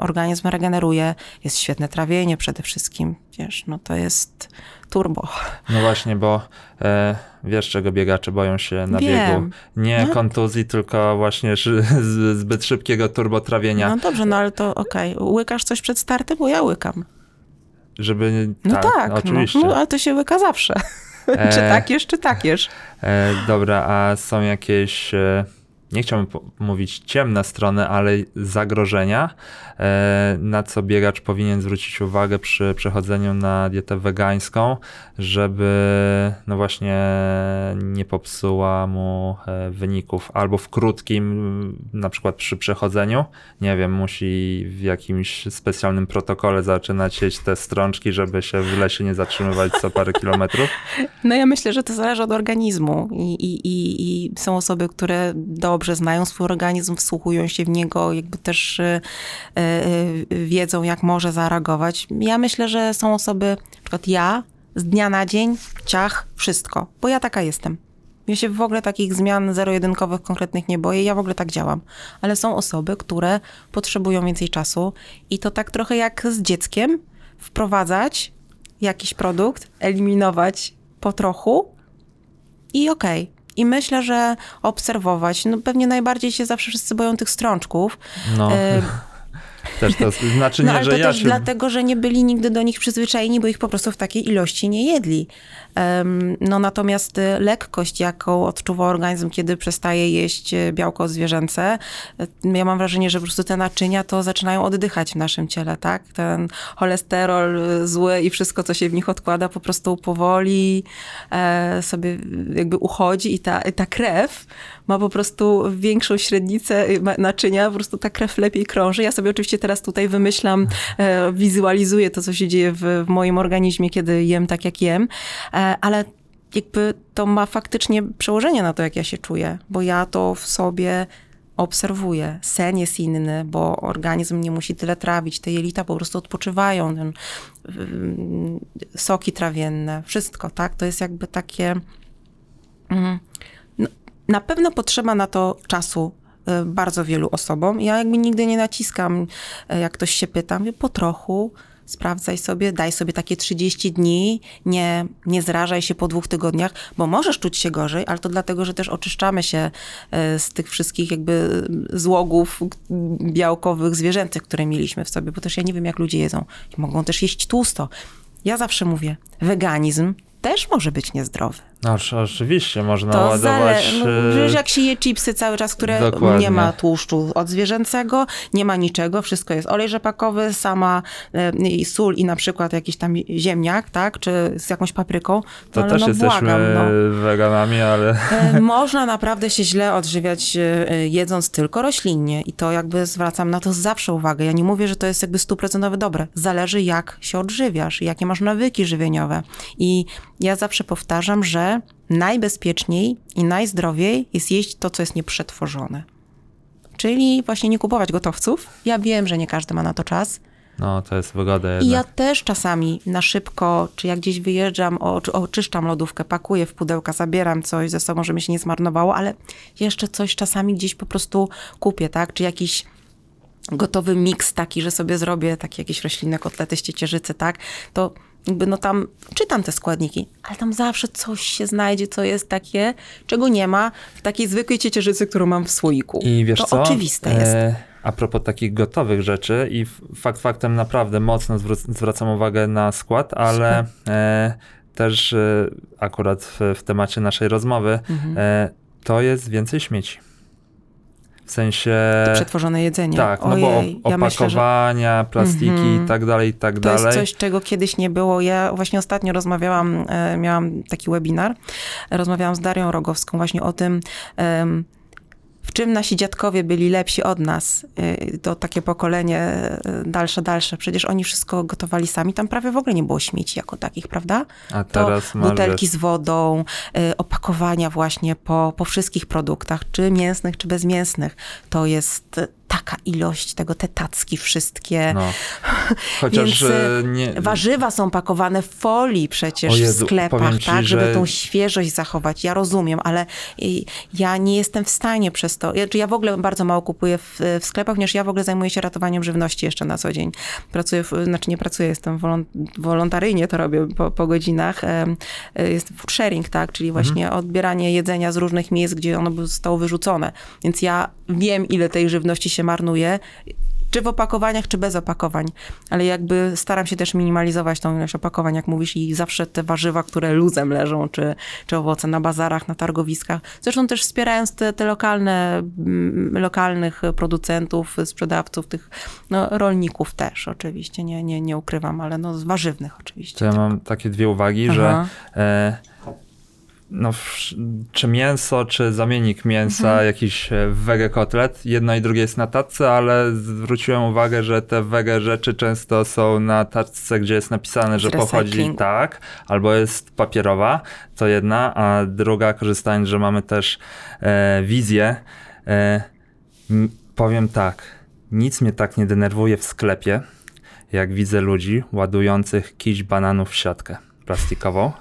organizm regeneruje, jest świetne trawienie przede wszystkim. Wiesz, no to jest turbo. no właśnie, bo e, wiesz czego biegacze boją się na Wiem. biegu? Nie No. kontuzji, tylko właśnie zbyt szybkiego turbotrawienia, No dobrze, no ale to okej. Łykasz coś przed startem, bo ja łykam. żeby... No tak, oczywiście. No, no ale to się łyka zawsze. E, czy takiesz, czy takiesz. E, dobra, a są jakieś, e, nie chciałbym mówić ciemne strony, ale zagrożenia, e, na co biegacz powinien zwrócić uwagę przy przechodzeniu na dietę wegańską, żeby no właśnie nie popsuła mu e, wyników albo w krótkim, na przykład przy przechodzeniu, nie wiem, musi w jakimś specjalnym protokole zaczynać jeść te strączki, żeby się w lesie nie zatrzymywać co parę kilometrów. No ja myślę, że to zależy od organizmu I, i, i, i są osoby, które dobrze znają swój organizm, wsłuchują się w niego, jakby też e, e, wiedzą, jak może zareagować. Ja myślę, że są osoby, na przykład ja, z dnia na dzień, ciach, wszystko, bo ja taka jestem. Ja się w ogóle takich zmian zero-jedynkowych konkretnych nie boję, ja w ogóle tak działam. Ale są osoby, które potrzebują więcej czasu i to tak trochę jak z dzieckiem, wprowadzać jakiś produkt, eliminować po trochu i okej. I myślę, że obserwować. No pewnie najbardziej się zawsze wszyscy boją tych strączków. No, E, też to znaczy No nie, ale że to ja też się... dlatego, że nie byli nigdy do nich przyzwyczajeni, bo ich po prostu w takiej ilości nie jedli. No natomiast y, lekkość, jaką odczuwa organizm, kiedy przestaje jeść y, białko zwierzęce, y, ja mam wrażenie, że po prostu te naczynia to zaczynają oddychać w naszym ciele, tak? Ten cholesterol zły i wszystko, co się w nich odkłada, po prostu powoli e, sobie jakby uchodzi i ta, ta krew ma po prostu większą średnicę naczynia, po prostu ta krew lepiej krąży. Ja sobie oczywiście teraz tutaj wymyślam, e, wizualizuję to, co się dzieje w, w moim organizmie, kiedy jem tak, jak jem, e, ale jakby to ma faktycznie przełożenie na to, jak ja się czuję, bo ja to w sobie obserwuję. Sen jest inny, bo organizm nie musi tyle trawić, te jelita po prostu odpoczywają, ym, soki trawienne, wszystko, tak? To jest jakby takie... mm, no, na pewno potrzeba na to czasu y, bardzo wielu osobom. Ja jakby nigdy nie naciskam, y, jak ktoś się pyta, mówię po trochu, sprawdzaj sobie, daj sobie takie 30 dni, nie, nie zrażaj się po dwóch tygodniach, bo możesz czuć się gorzej, ale to dlatego, że też oczyszczamy się y, z tych wszystkich jakby złogów białkowych, zwierzęcych, które mieliśmy w sobie, bo też ja nie wiem, jak ludzie jedzą. Mogą też jeść tłusto. Ja zawsze mówię, weganizm też może być niezdrowy. No oczy- oczywiście, można To ładować... zale... no, e, Przecież jak się je chipsy cały czas, które Dokładnie. nie ma tłuszczu od zwierzęcego, nie ma niczego, wszystko jest olej rzepakowy, sama e, i sól i na przykład jakiś tam ziemniak, tak, czy z jakąś papryką, To ale też no jesteśmy błagam, no. weganami, ale E, Można naprawdę się źle odżywiać e, e, jedząc tylko roślinnie i to jakby zwracam na to zawsze uwagę. Ja nie mówię, że to jest jakby stuprocentowe dobre. Zależy jak się odżywiasz, jakie masz nawyki żywieniowe. I ja zawsze powtarzam, że najbezpieczniej i najzdrowiej jest jeść to, co jest nieprzetworzone. Czyli właśnie nie kupować gotowców. Ja wiem, że nie każdy ma na to czas, no to jest wygoda i jednak. ja też czasami na szybko, czy jak gdzieś wyjeżdżam, oczyszczam lodówkę, pakuję w pudełka, zabieram coś ze sobą, żeby się nie zmarnowało, ale jeszcze coś czasami gdzieś po prostu kupię, tak? Czy jakiś gotowy miks taki, że sobie zrobię takie jakieś roślinne kotlety z ciecierzycy, tak? To jakby no tam czytam te składniki, ale tam zawsze coś się znajdzie, co jest takie, czego nie ma w takiej zwykłej ciecierzycy, którą mam w słoiku. I wiesz to co? oczywiste jest. E, a propos takich gotowych rzeczy i fakt faktem naprawdę mocno zwracam uwagę na skład, ale e, też e, akurat w, w temacie naszej rozmowy Mhm. e, to jest więcej śmieci. W sensie... Przetworzone jedzenie. Tak, no bo Ojej, op- ja myślę, że opakowania, plastiki Mhm. i tak dalej, i tak To dalej. jest coś, czego kiedyś nie było. Ja właśnie ostatnio rozmawiałam, e, miałam taki webinar, rozmawiałam z Darią Rogowską właśnie o tym, w czym nasi dziadkowie byli lepsi od nas, y, to takie pokolenie y, dalsze, dalsze, przecież oni wszystko gotowali sami, tam prawie w ogóle nie było śmieci jako takich, prawda? A To teraz masz, butelki z wodą, y, opakowania właśnie po, po wszystkich produktach, czy mięsnych, czy bezmięsnych. To jest taka ilość tego, te tacki wszystkie. no. Chociaż Więc, e, nie, Warzywa są pakowane w folii przecież Jezu, w sklepach, powiem ci, tak, żeby że- tą świeżość zachować. Ja rozumiem, ale y, ja nie jestem w stanie przez to. Ja, ja w ogóle bardzo mało kupuję w, w sklepach, ponieważ ja w ogóle zajmuję się ratowaniem żywności jeszcze na co dzień. Pracuję, w, znaczy nie pracuję, jestem wolon, wolontaryjnie to robię po, po godzinach. Jest food sharing, tak, czyli Mhm. właśnie odbieranie jedzenia z różnych miejsc, gdzie ono zostało wyrzucone. Więc ja wiem, ile tej żywności się marnuje czy w opakowaniach, czy bez opakowań. Ale jakby staram się też minimalizować tą ilość opakowań, jak mówisz, i zawsze te warzywa, które luzem leżą, czy, czy owoce na bazarach, na targowiskach. Zresztą też wspierając te, te lokalne, mm, lokalnych producentów, sprzedawców, tych no, rolników też oczywiście, nie, nie, nie ukrywam, ale no z warzywnych oczywiście. to ja mam takie dwie uwagi, że Aha. e, no, czy mięso, czy zamiennik mięsa, Mhm. jakiś e, wege kotlet, jedno i drugie jest na tacce, ale zwróciłem uwagę, że te wege rzeczy często są na tacce, gdzie jest napisane, że pochodzi tak, albo jest papierowa, to jedna, a druga, korzystając, że mamy też e, wizję, e, powiem tak, nic mnie tak nie denerwuje w sklepie, jak widzę ludzi ładujących kiś bananów w siatkę plastikową,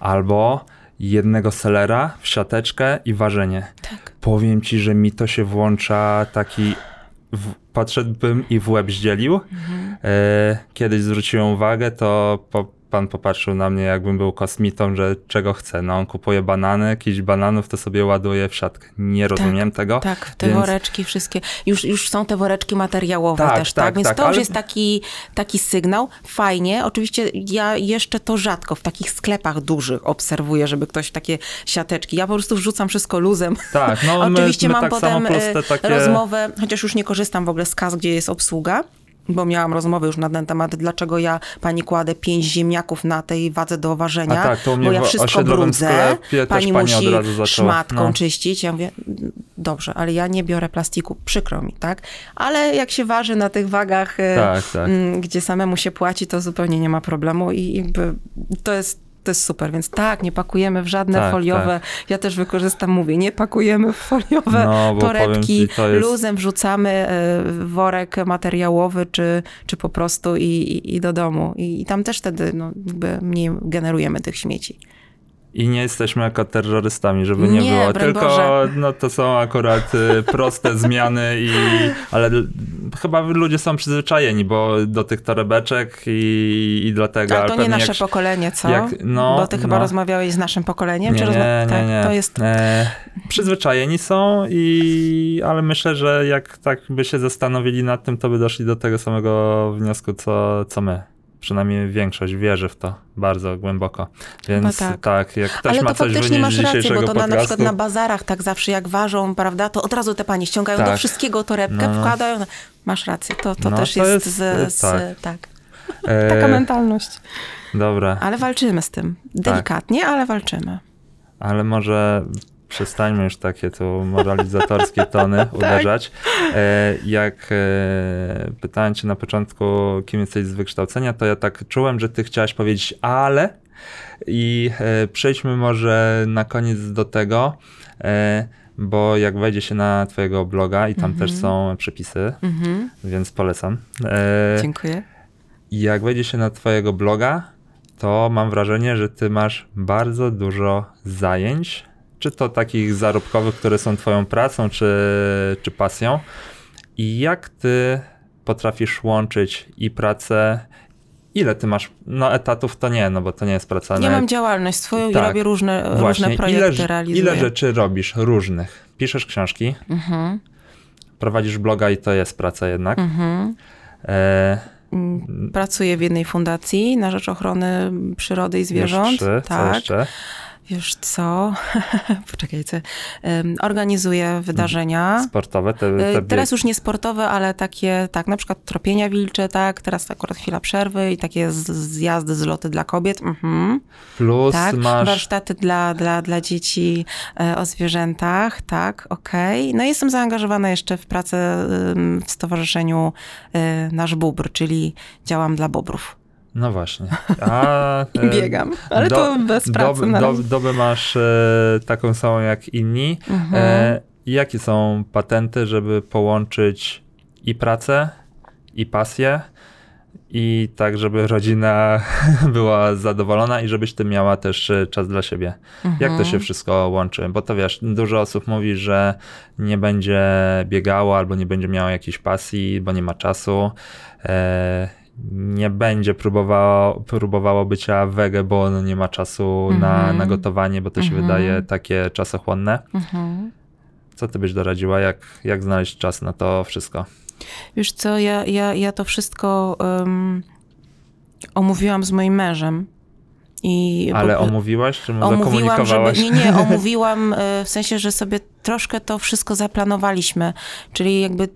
albo jednego selera w siateczkę i ważenie. Tak. Powiem ci, że mi to się włącza taki. W, podszedłbym i w łeb zdzielił. E, kiedyś zwróciłem uwagę, to po, pan popatrzył na mnie, jakbym był kosmitą, że czego chce. No, on kupuje banany, jakiś bananów, to sobie ładuje w siatkę. Nie rozumiem tego. Tak, te więc- woreczki wszystkie. Już, już są te woreczki materiałowe Tak, też, tak? tak, Więc tak, to już ale- jest taki, taki sygnał. Fajnie. Oczywiście ja jeszcze to rzadko w takich sklepach dużych obserwuję, żeby ktoś takie siateczki. Ja po prostu wrzucam wszystko luzem. Tak, no my, Oczywiście my mam tak potem e, takie... rozmowę, chociaż już nie korzystam w ogóle z kas, gdzie jest obsługa. Bo miałam rozmowę już na ten temat, dlaczego ja pani kładę pięć ziemniaków na tej wadze do ważenia. Tak, bo ja wszystko brudzę. pani pani musi szmatką no. czyścić. Ja mówię, dobrze, ale ja nie biorę plastiku, przykro mi, tak? Ale jak się waży na tych wagach, e, Tak, tak. gdzie samemu się płaci, to zupełnie nie ma problemu i jakby to jest to jest super, więc tak, nie pakujemy w żadne Tak, foliowe. Ja też wykorzystam, mówię, nie pakujemy w foliowe No, torebki, ci, to jest- luzem wrzucamy e, worek materiałowy, czy, czy po prostu i, i, i do domu. I, I tam też wtedy no, jakby mniej generujemy tych śmieci. I nie jesteśmy jako terrorystami, żeby nie, Nie, było. Tylko Boże. no, to są akurat y, proste zmiany, i, ale chyba ludzie są przyzwyczajeni bo do tych torebeczek i, i dlatego. Ale to nie nasze jak- pokolenie, co? jak- no, Bo ty chyba no. rozmawiałeś z naszym pokoleniem? Nie, czy nie, rozma- nie, tak, nie. To jest... E, przyzwyczajeni są, i, ale myślę, że jak tak by się zastanowili nad tym, to by doszli do tego samego wniosku, co, co my. Przynajmniej większość wierzy w to bardzo głęboko. Więc tak. tak. jak ktoś Ale ma to coś faktycznie masz rację, bo to na, na podcastu, przykład na bazarach tak zawsze jak ważą, prawda, to od razu te panie ściągają do Tak. wszystkiego torebkę, No, no. wkładają. Masz rację, to, to No, też to jest, jest, z, z, tak. tak. e, Taka mentalność. Dobra, Ale walczymy z tym. Tak. Delikatnie, ale walczymy. ale może przestańmy już takie tu moralizatorskie tony Tak. uderzać. E, jak e, pytałem cię na początku, kim jesteś z wykształcenia, to ja tak czułem, że ty chciałaś powiedzieć ale i e, przejdźmy może na koniec do tego, bo jak wejdzie się na twojego bloga i tam Mhm. też są przepisy, Mhm. więc polecam. Dziękuję. Jak wejdzie się na twojego bloga, to mam wrażenie, że ty masz bardzo dużo zajęć, czy to takich zarobkowych, które są twoją pracą, czy, czy pasją. I jak ty potrafisz łączyć i pracę, ile ty masz, no etatów to nie, no bo to nie jest praca. Ja mam działalność swoją i Tak. robię różne, Właśnie, różne projekty, ile, realizuję. ile rzeczy robisz różnych? Piszesz książki, Mhm. prowadzisz bloga i to jest praca jednak. Mhm. E, Pracuję w jednej fundacji na rzecz ochrony przyrody i zwierząt. Już trzy, co tak. jeszcze? Wiesz co? Poczekajcie. Ym, Organizuję wydarzenia. Sportowe? Te, te Y, Teraz już nie sportowe, ale takie, tak, na przykład tropienia wilcze, tak, teraz akurat chwila przerwy i takie z- zjazdy, zloty dla kobiet, mhm, Plus tak, masz... warsztaty dla, dla, dla dzieci e, o zwierzętach, tak, okej. No i jestem zaangażowana jeszcze w pracę w stowarzyszeniu e, Nasz Bóbr, czyli działam dla bobrów. No właśnie. A, e, Biegam, ale to bez pracy dob- na razie. Dobę masz e, taką samą jak inni. Mhm. E, jakie są patenty, żeby połączyć i pracę, i pasję, i tak, żeby rodzina była zadowolona i żebyś ty miała też e, czas dla siebie? Jak to się wszystko łączy? Bo to wiesz, dużo osób mówi, że nie będzie biegało albo nie będzie miało jakiejś pasji, bo nie ma czasu. E, nie będzie próbowało, próbowało bycia wege, bo no nie ma czasu na, Mhm. na gotowanie, bo to się Mhm. wydaje takie czasochłonne. Mhm. Co ty byś doradziła? Jak, jak znaleźć czas na to wszystko? Wiesz co, ja, ja, ja to wszystko um, omówiłam z moim mężem. I Ale omówiłaś, czy mu omówiłam, żeby, nie, nie, omówiłam e, w sensie, że sobie troszkę to wszystko zaplanowaliśmy, czyli jakby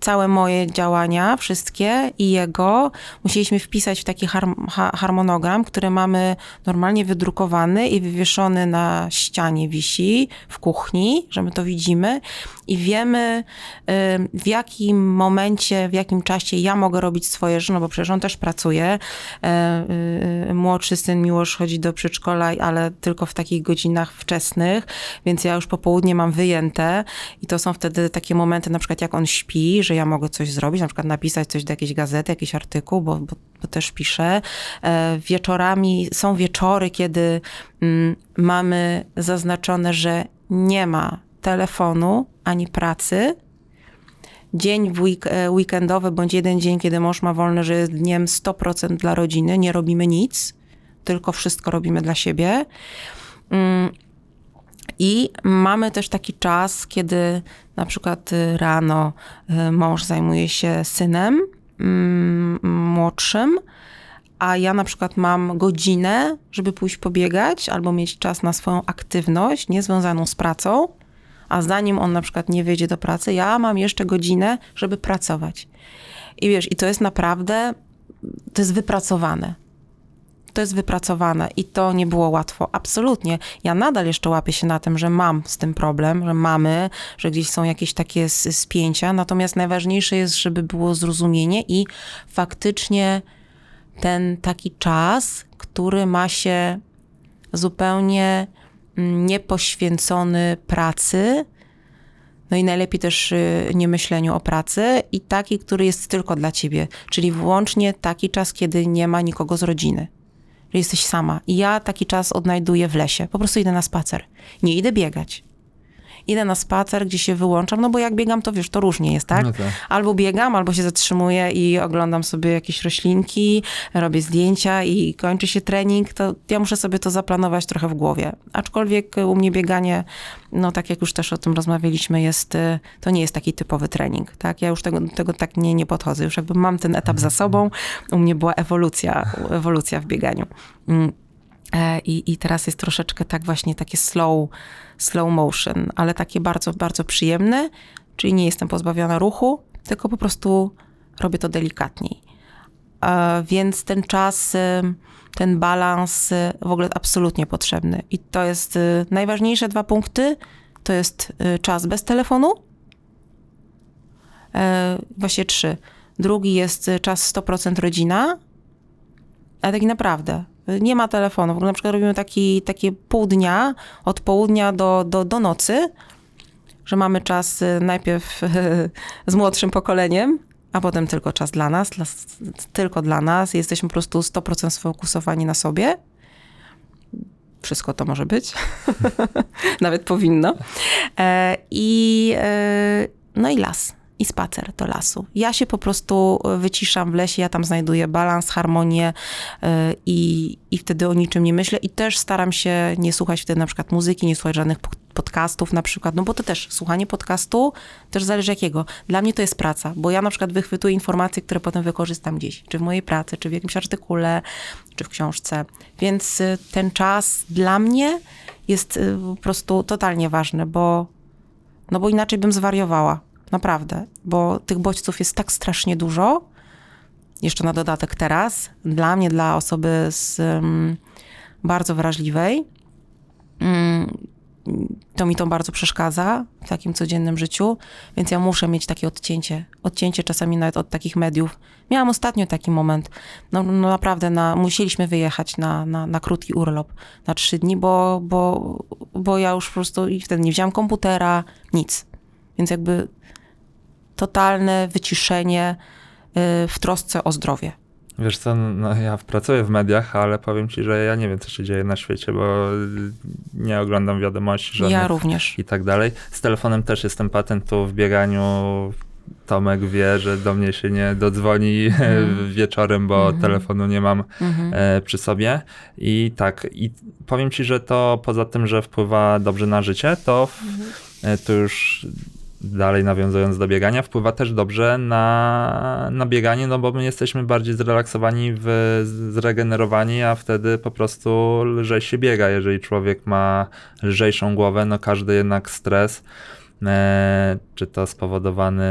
całe moje działania, wszystkie i jego, musieliśmy wpisać w taki harm, ha, harmonogram, który mamy normalnie wydrukowany i wywieszony na ścianie wisi w kuchni, że my to widzimy i wiemy y, w jakim momencie, w jakim czasie ja mogę robić swoje rzeczy, no bo przecież on też pracuje. E, y, Młodszy syn Miłosz chodzi do przedszkola, ale tylko w takich godzinach wczesnych, więc ja już popołudnie mam wyjęte i to są wtedy takie momenty, na przykład jak on śpi, że ja mogę coś zrobić, na przykład napisać coś do jakiejś gazety, jakiś artykuł, bo, bo, bo też piszę. E, Wieczorami, są wieczory, kiedy mm, mamy zaznaczone, że nie ma telefonu ani pracy. Dzień e, weekendowy bądź jeden dzień, kiedy mąż ma wolny, że jest dniem 100% dla rodziny, nie robimy nic, tylko wszystko robimy dla siebie. Mm, I mamy też taki czas, kiedy na przykład y, rano y, mąż zajmuje się synem mm, młodszym, a ja na przykład mam godzinę, żeby pójść pobiegać albo mieć czas na swoją aktywność niezwiązaną z pracą, a zanim on na przykład nie wyjdzie do pracy, ja mam jeszcze godzinę, żeby pracować. I wiesz, i to jest naprawdę, to jest wypracowane. To jest wypracowane i to nie było łatwo. Absolutnie. Ja nadal jeszcze łapię się na tym, że mam z tym problem, że mamy, że gdzieś są jakieś takie spięcia. Natomiast najważniejsze jest, żeby było zrozumienie i faktycznie ten taki czas, który ma się zupełnie mm, niepoświęcony pracy, no i najlepiej też y, nie myśleniu o pracy i taki, który jest tylko dla ciebie, czyli wyłącznie taki czas, kiedy nie ma nikogo z rodziny. Że jesteś sama. I ja taki czas odnajduję w lesie. Po prostu idę na spacer. Nie idę biegać. Idę na spacer, gdzie się wyłączam, no bo jak biegam, to wiesz, to różnie jest, tak? No tak. Albo biegam, albo się zatrzymuję i oglądam sobie jakieś roślinki, robię zdjęcia i kończy się trening, to ja muszę sobie to zaplanować trochę w głowie. Aczkolwiek u mnie bieganie, no tak jak już też o tym rozmawialiśmy, jest, y, to nie jest taki typowy trening, tak? Ja już tego, tego tak nie, nie podchodzę. Już jakby mam ten etap za sobą, u mnie była ewolucja, ewolucja w bieganiu. Mm. E, I, I teraz jest troszeczkę tak właśnie takie slow, slow motion, ale takie bardzo, bardzo przyjemne, czyli nie jestem pozbawiona ruchu, tylko po prostu robię to delikatniej. E, Więc ten czas, y, ten balans y, w ogóle absolutnie potrzebny. I to jest y, najważniejsze dwa punkty. To jest czas bez telefonu. E, Właśnie trzy. Drugi jest czas 100% rodzina. Ale taki naprawdę. Nie ma telefonu. W ogóle na przykład robimy taki, takie pół dnia, od południa do, do, do nocy, że mamy czas y, najpierw z młodszym pokoleniem, a potem tylko czas dla nas, dla, tylko dla nas. Jesteśmy po prostu 100% sfokusowani na sobie. Wszystko to może być. Nawet powinno. E, I, e, no i las. I spacer do lasu. Ja się po prostu wyciszam w lesie, ja tam znajduję balans, harmonię e, i, i wtedy o niczym nie myślę. I też staram się nie słuchać wtedy na przykład muzyki, nie słuchać żadnych po- podcastów na przykład, no bo to też słuchanie podcastu też zależy jakiego. Dla mnie to jest praca, bo ja na przykład wychwytuję informacje, które potem wykorzystam gdzieś, czy w mojej pracy, czy w jakimś artykule, czy w książce. Więc y, ten czas dla mnie jest po prostu totalnie ważny, bo, no bo inaczej bym zwariowała. Naprawdę, bo tych bodźców jest tak strasznie dużo. Jeszcze na dodatek teraz, dla mnie, dla osoby z um, bardzo wrażliwej, um, to mi to bardzo przeszkadza w takim codziennym życiu, więc ja muszę mieć takie odcięcie. Odcięcie czasami nawet od takich mediów. Miałam ostatnio taki moment. No, no naprawdę na, musieliśmy wyjechać na, na, na, krótki urlop, na trzy dni, bo, bo, bo ja już po prostu i wtedy nie wziąłam komputera, nic. Więc jakby totalne wyciszenie y, w trosce o zdrowie. Wiesz co, no ja pracuję w mediach, ale powiem ci, że ja nie wiem, co się dzieje na świecie, bo nie oglądam wiadomości żadnych ja również. i tak dalej. Z telefonem też jestem patentu w bieganiu. Tomek wie, że do mnie się nie dodzwoni mm. wieczorem, bo mm -hmm. telefonu nie mam mm -hmm. przy sobie. I tak, i powiem ci, że to poza tym, że wpływa dobrze na życie, to, -hmm. to już dalej nawiązując do biegania, wpływa też dobrze na, na bieganie, no bo my jesteśmy bardziej zrelaksowani, w, zregenerowani, a wtedy po prostu lżej się biega. Jeżeli człowiek ma lżejszą głowę, no każdy jednak stres, e, czy to spowodowany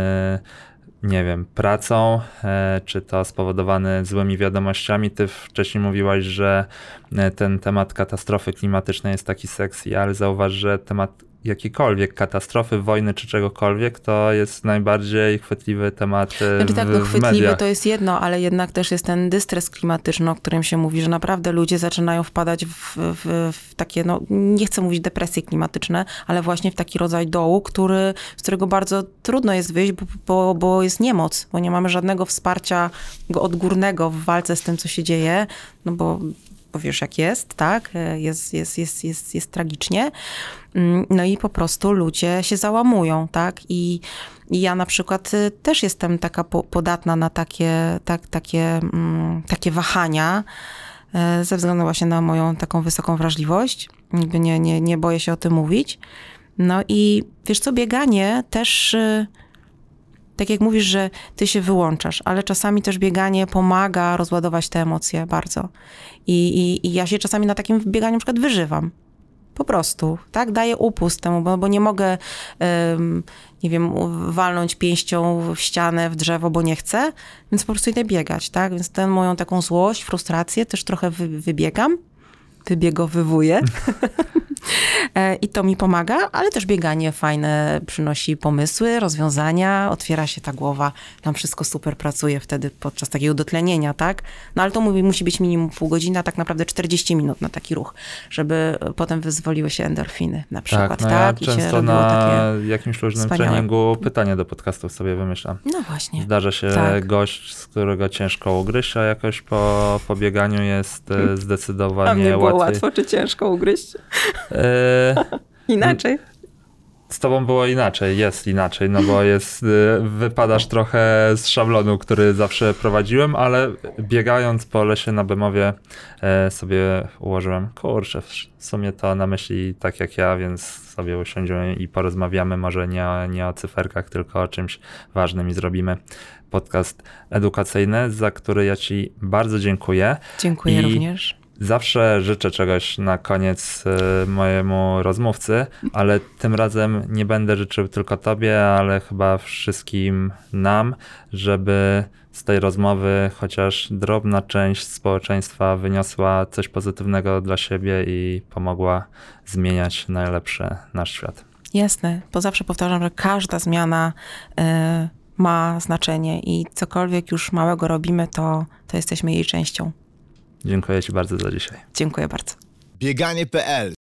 nie wiem, pracą, e, czy to spowodowany złymi wiadomościami. Ty wcześniej mówiłaś, że e, ten temat katastrofy klimatycznej jest taki sexy, ale zauważ, że temat jakiejkolwiek katastrofy, wojny czy czegokolwiek, to jest najbardziej chwytliwy temat e, znaczy, w, tak, no, chwytliwy to jest jedno, ale jednak też jest ten dystres klimatyczny, o którym się mówi, że naprawdę ludzie zaczynają wpadać w, w, w takie, no nie chcę mówić depresje klimatyczne, ale właśnie w taki rodzaj dołu, który, z którego bardzo trudno jest wyjść, bo, bo, bo jest niemoc, bo nie mamy żadnego wsparcia odgórnego w walce z tym, co się dzieje, no bo bo wiesz jak jest, tak? Jest, jest, jest, jest, jest tragicznie. Mm, no i po prostu ludzie się załamują, tak? I, i ja na przykład y, też jestem taka podatna na takie, tak, takie, mm, takie wahania y, ze względu właśnie na moją taką wysoką wrażliwość. Nie, nie, nie boję się o tym mówić. No i wiesz co, bieganie też y, tak jak mówisz, że ty się wyłączasz, ale czasami też bieganie pomaga rozładować te emocje bardzo. I, i, i ja się czasami na takim bieganiu na przykład wyżywam. Po prostu, tak? Daję upust temu, bo, bo nie mogę, um, nie wiem, walnąć pięścią w ścianę, w drzewo, bo nie chcę, więc po prostu idę biegać, tak? Więc tę moją taką złość, frustrację też trochę wy, wybiegam, wybiegowywuję. E, I to mi pomaga, ale też bieganie fajne przynosi pomysły, rozwiązania, otwiera się ta głowa, tam wszystko super pracuje wtedy podczas takiego dotlenienia, tak? No ale to mówi, musi być minimum pół godziny, a tak naprawdę 40 minut na taki ruch, żeby potem wyzwoliły się endorfiny na przykład, tak? No tak? Ja często na jakimś luźnym wspaniałe. treningu pytanie do podcastów sobie wymyślam. No właśnie. Zdarza się tak. gość, z którego ciężko ugryźć, a jakoś po, po bieganiu jest e, zdecydowanie a mnie było łatwiej. łatwo czy ciężko ugryźć? E, inaczej. Z tobą było inaczej, jest inaczej, no bo jest, y, wypadasz trochę z szablonu, który zawsze prowadziłem, ale biegając po lesie na Bemowie e, sobie ułożyłem, kurczę, w sumie to na myśli tak jak ja, więc sobie usiądziemy i porozmawiamy, może nie, nie o cyferkach, tylko o czymś ważnym i zrobimy podcast edukacyjny, za który ja ci bardzo dziękuję. Dziękuję I również. Zawsze życzę czegoś na koniec y, mojemu rozmówcy, ale tym razem nie będę życzył tylko tobie, ale chyba wszystkim nam, żeby z tej rozmowy chociaż drobna część społeczeństwa wyniosła coś pozytywnego dla siebie i pomogła zmieniać najlepsze nasz świat. Jasne, bo zawsze powtarzam, że każda zmiana y, ma znaczenie i cokolwiek już małego robimy, to, to jesteśmy jej częścią. Dziękuję Ci bardzo za dzisiaj. Dziękuję bardzo. Bieganie.pl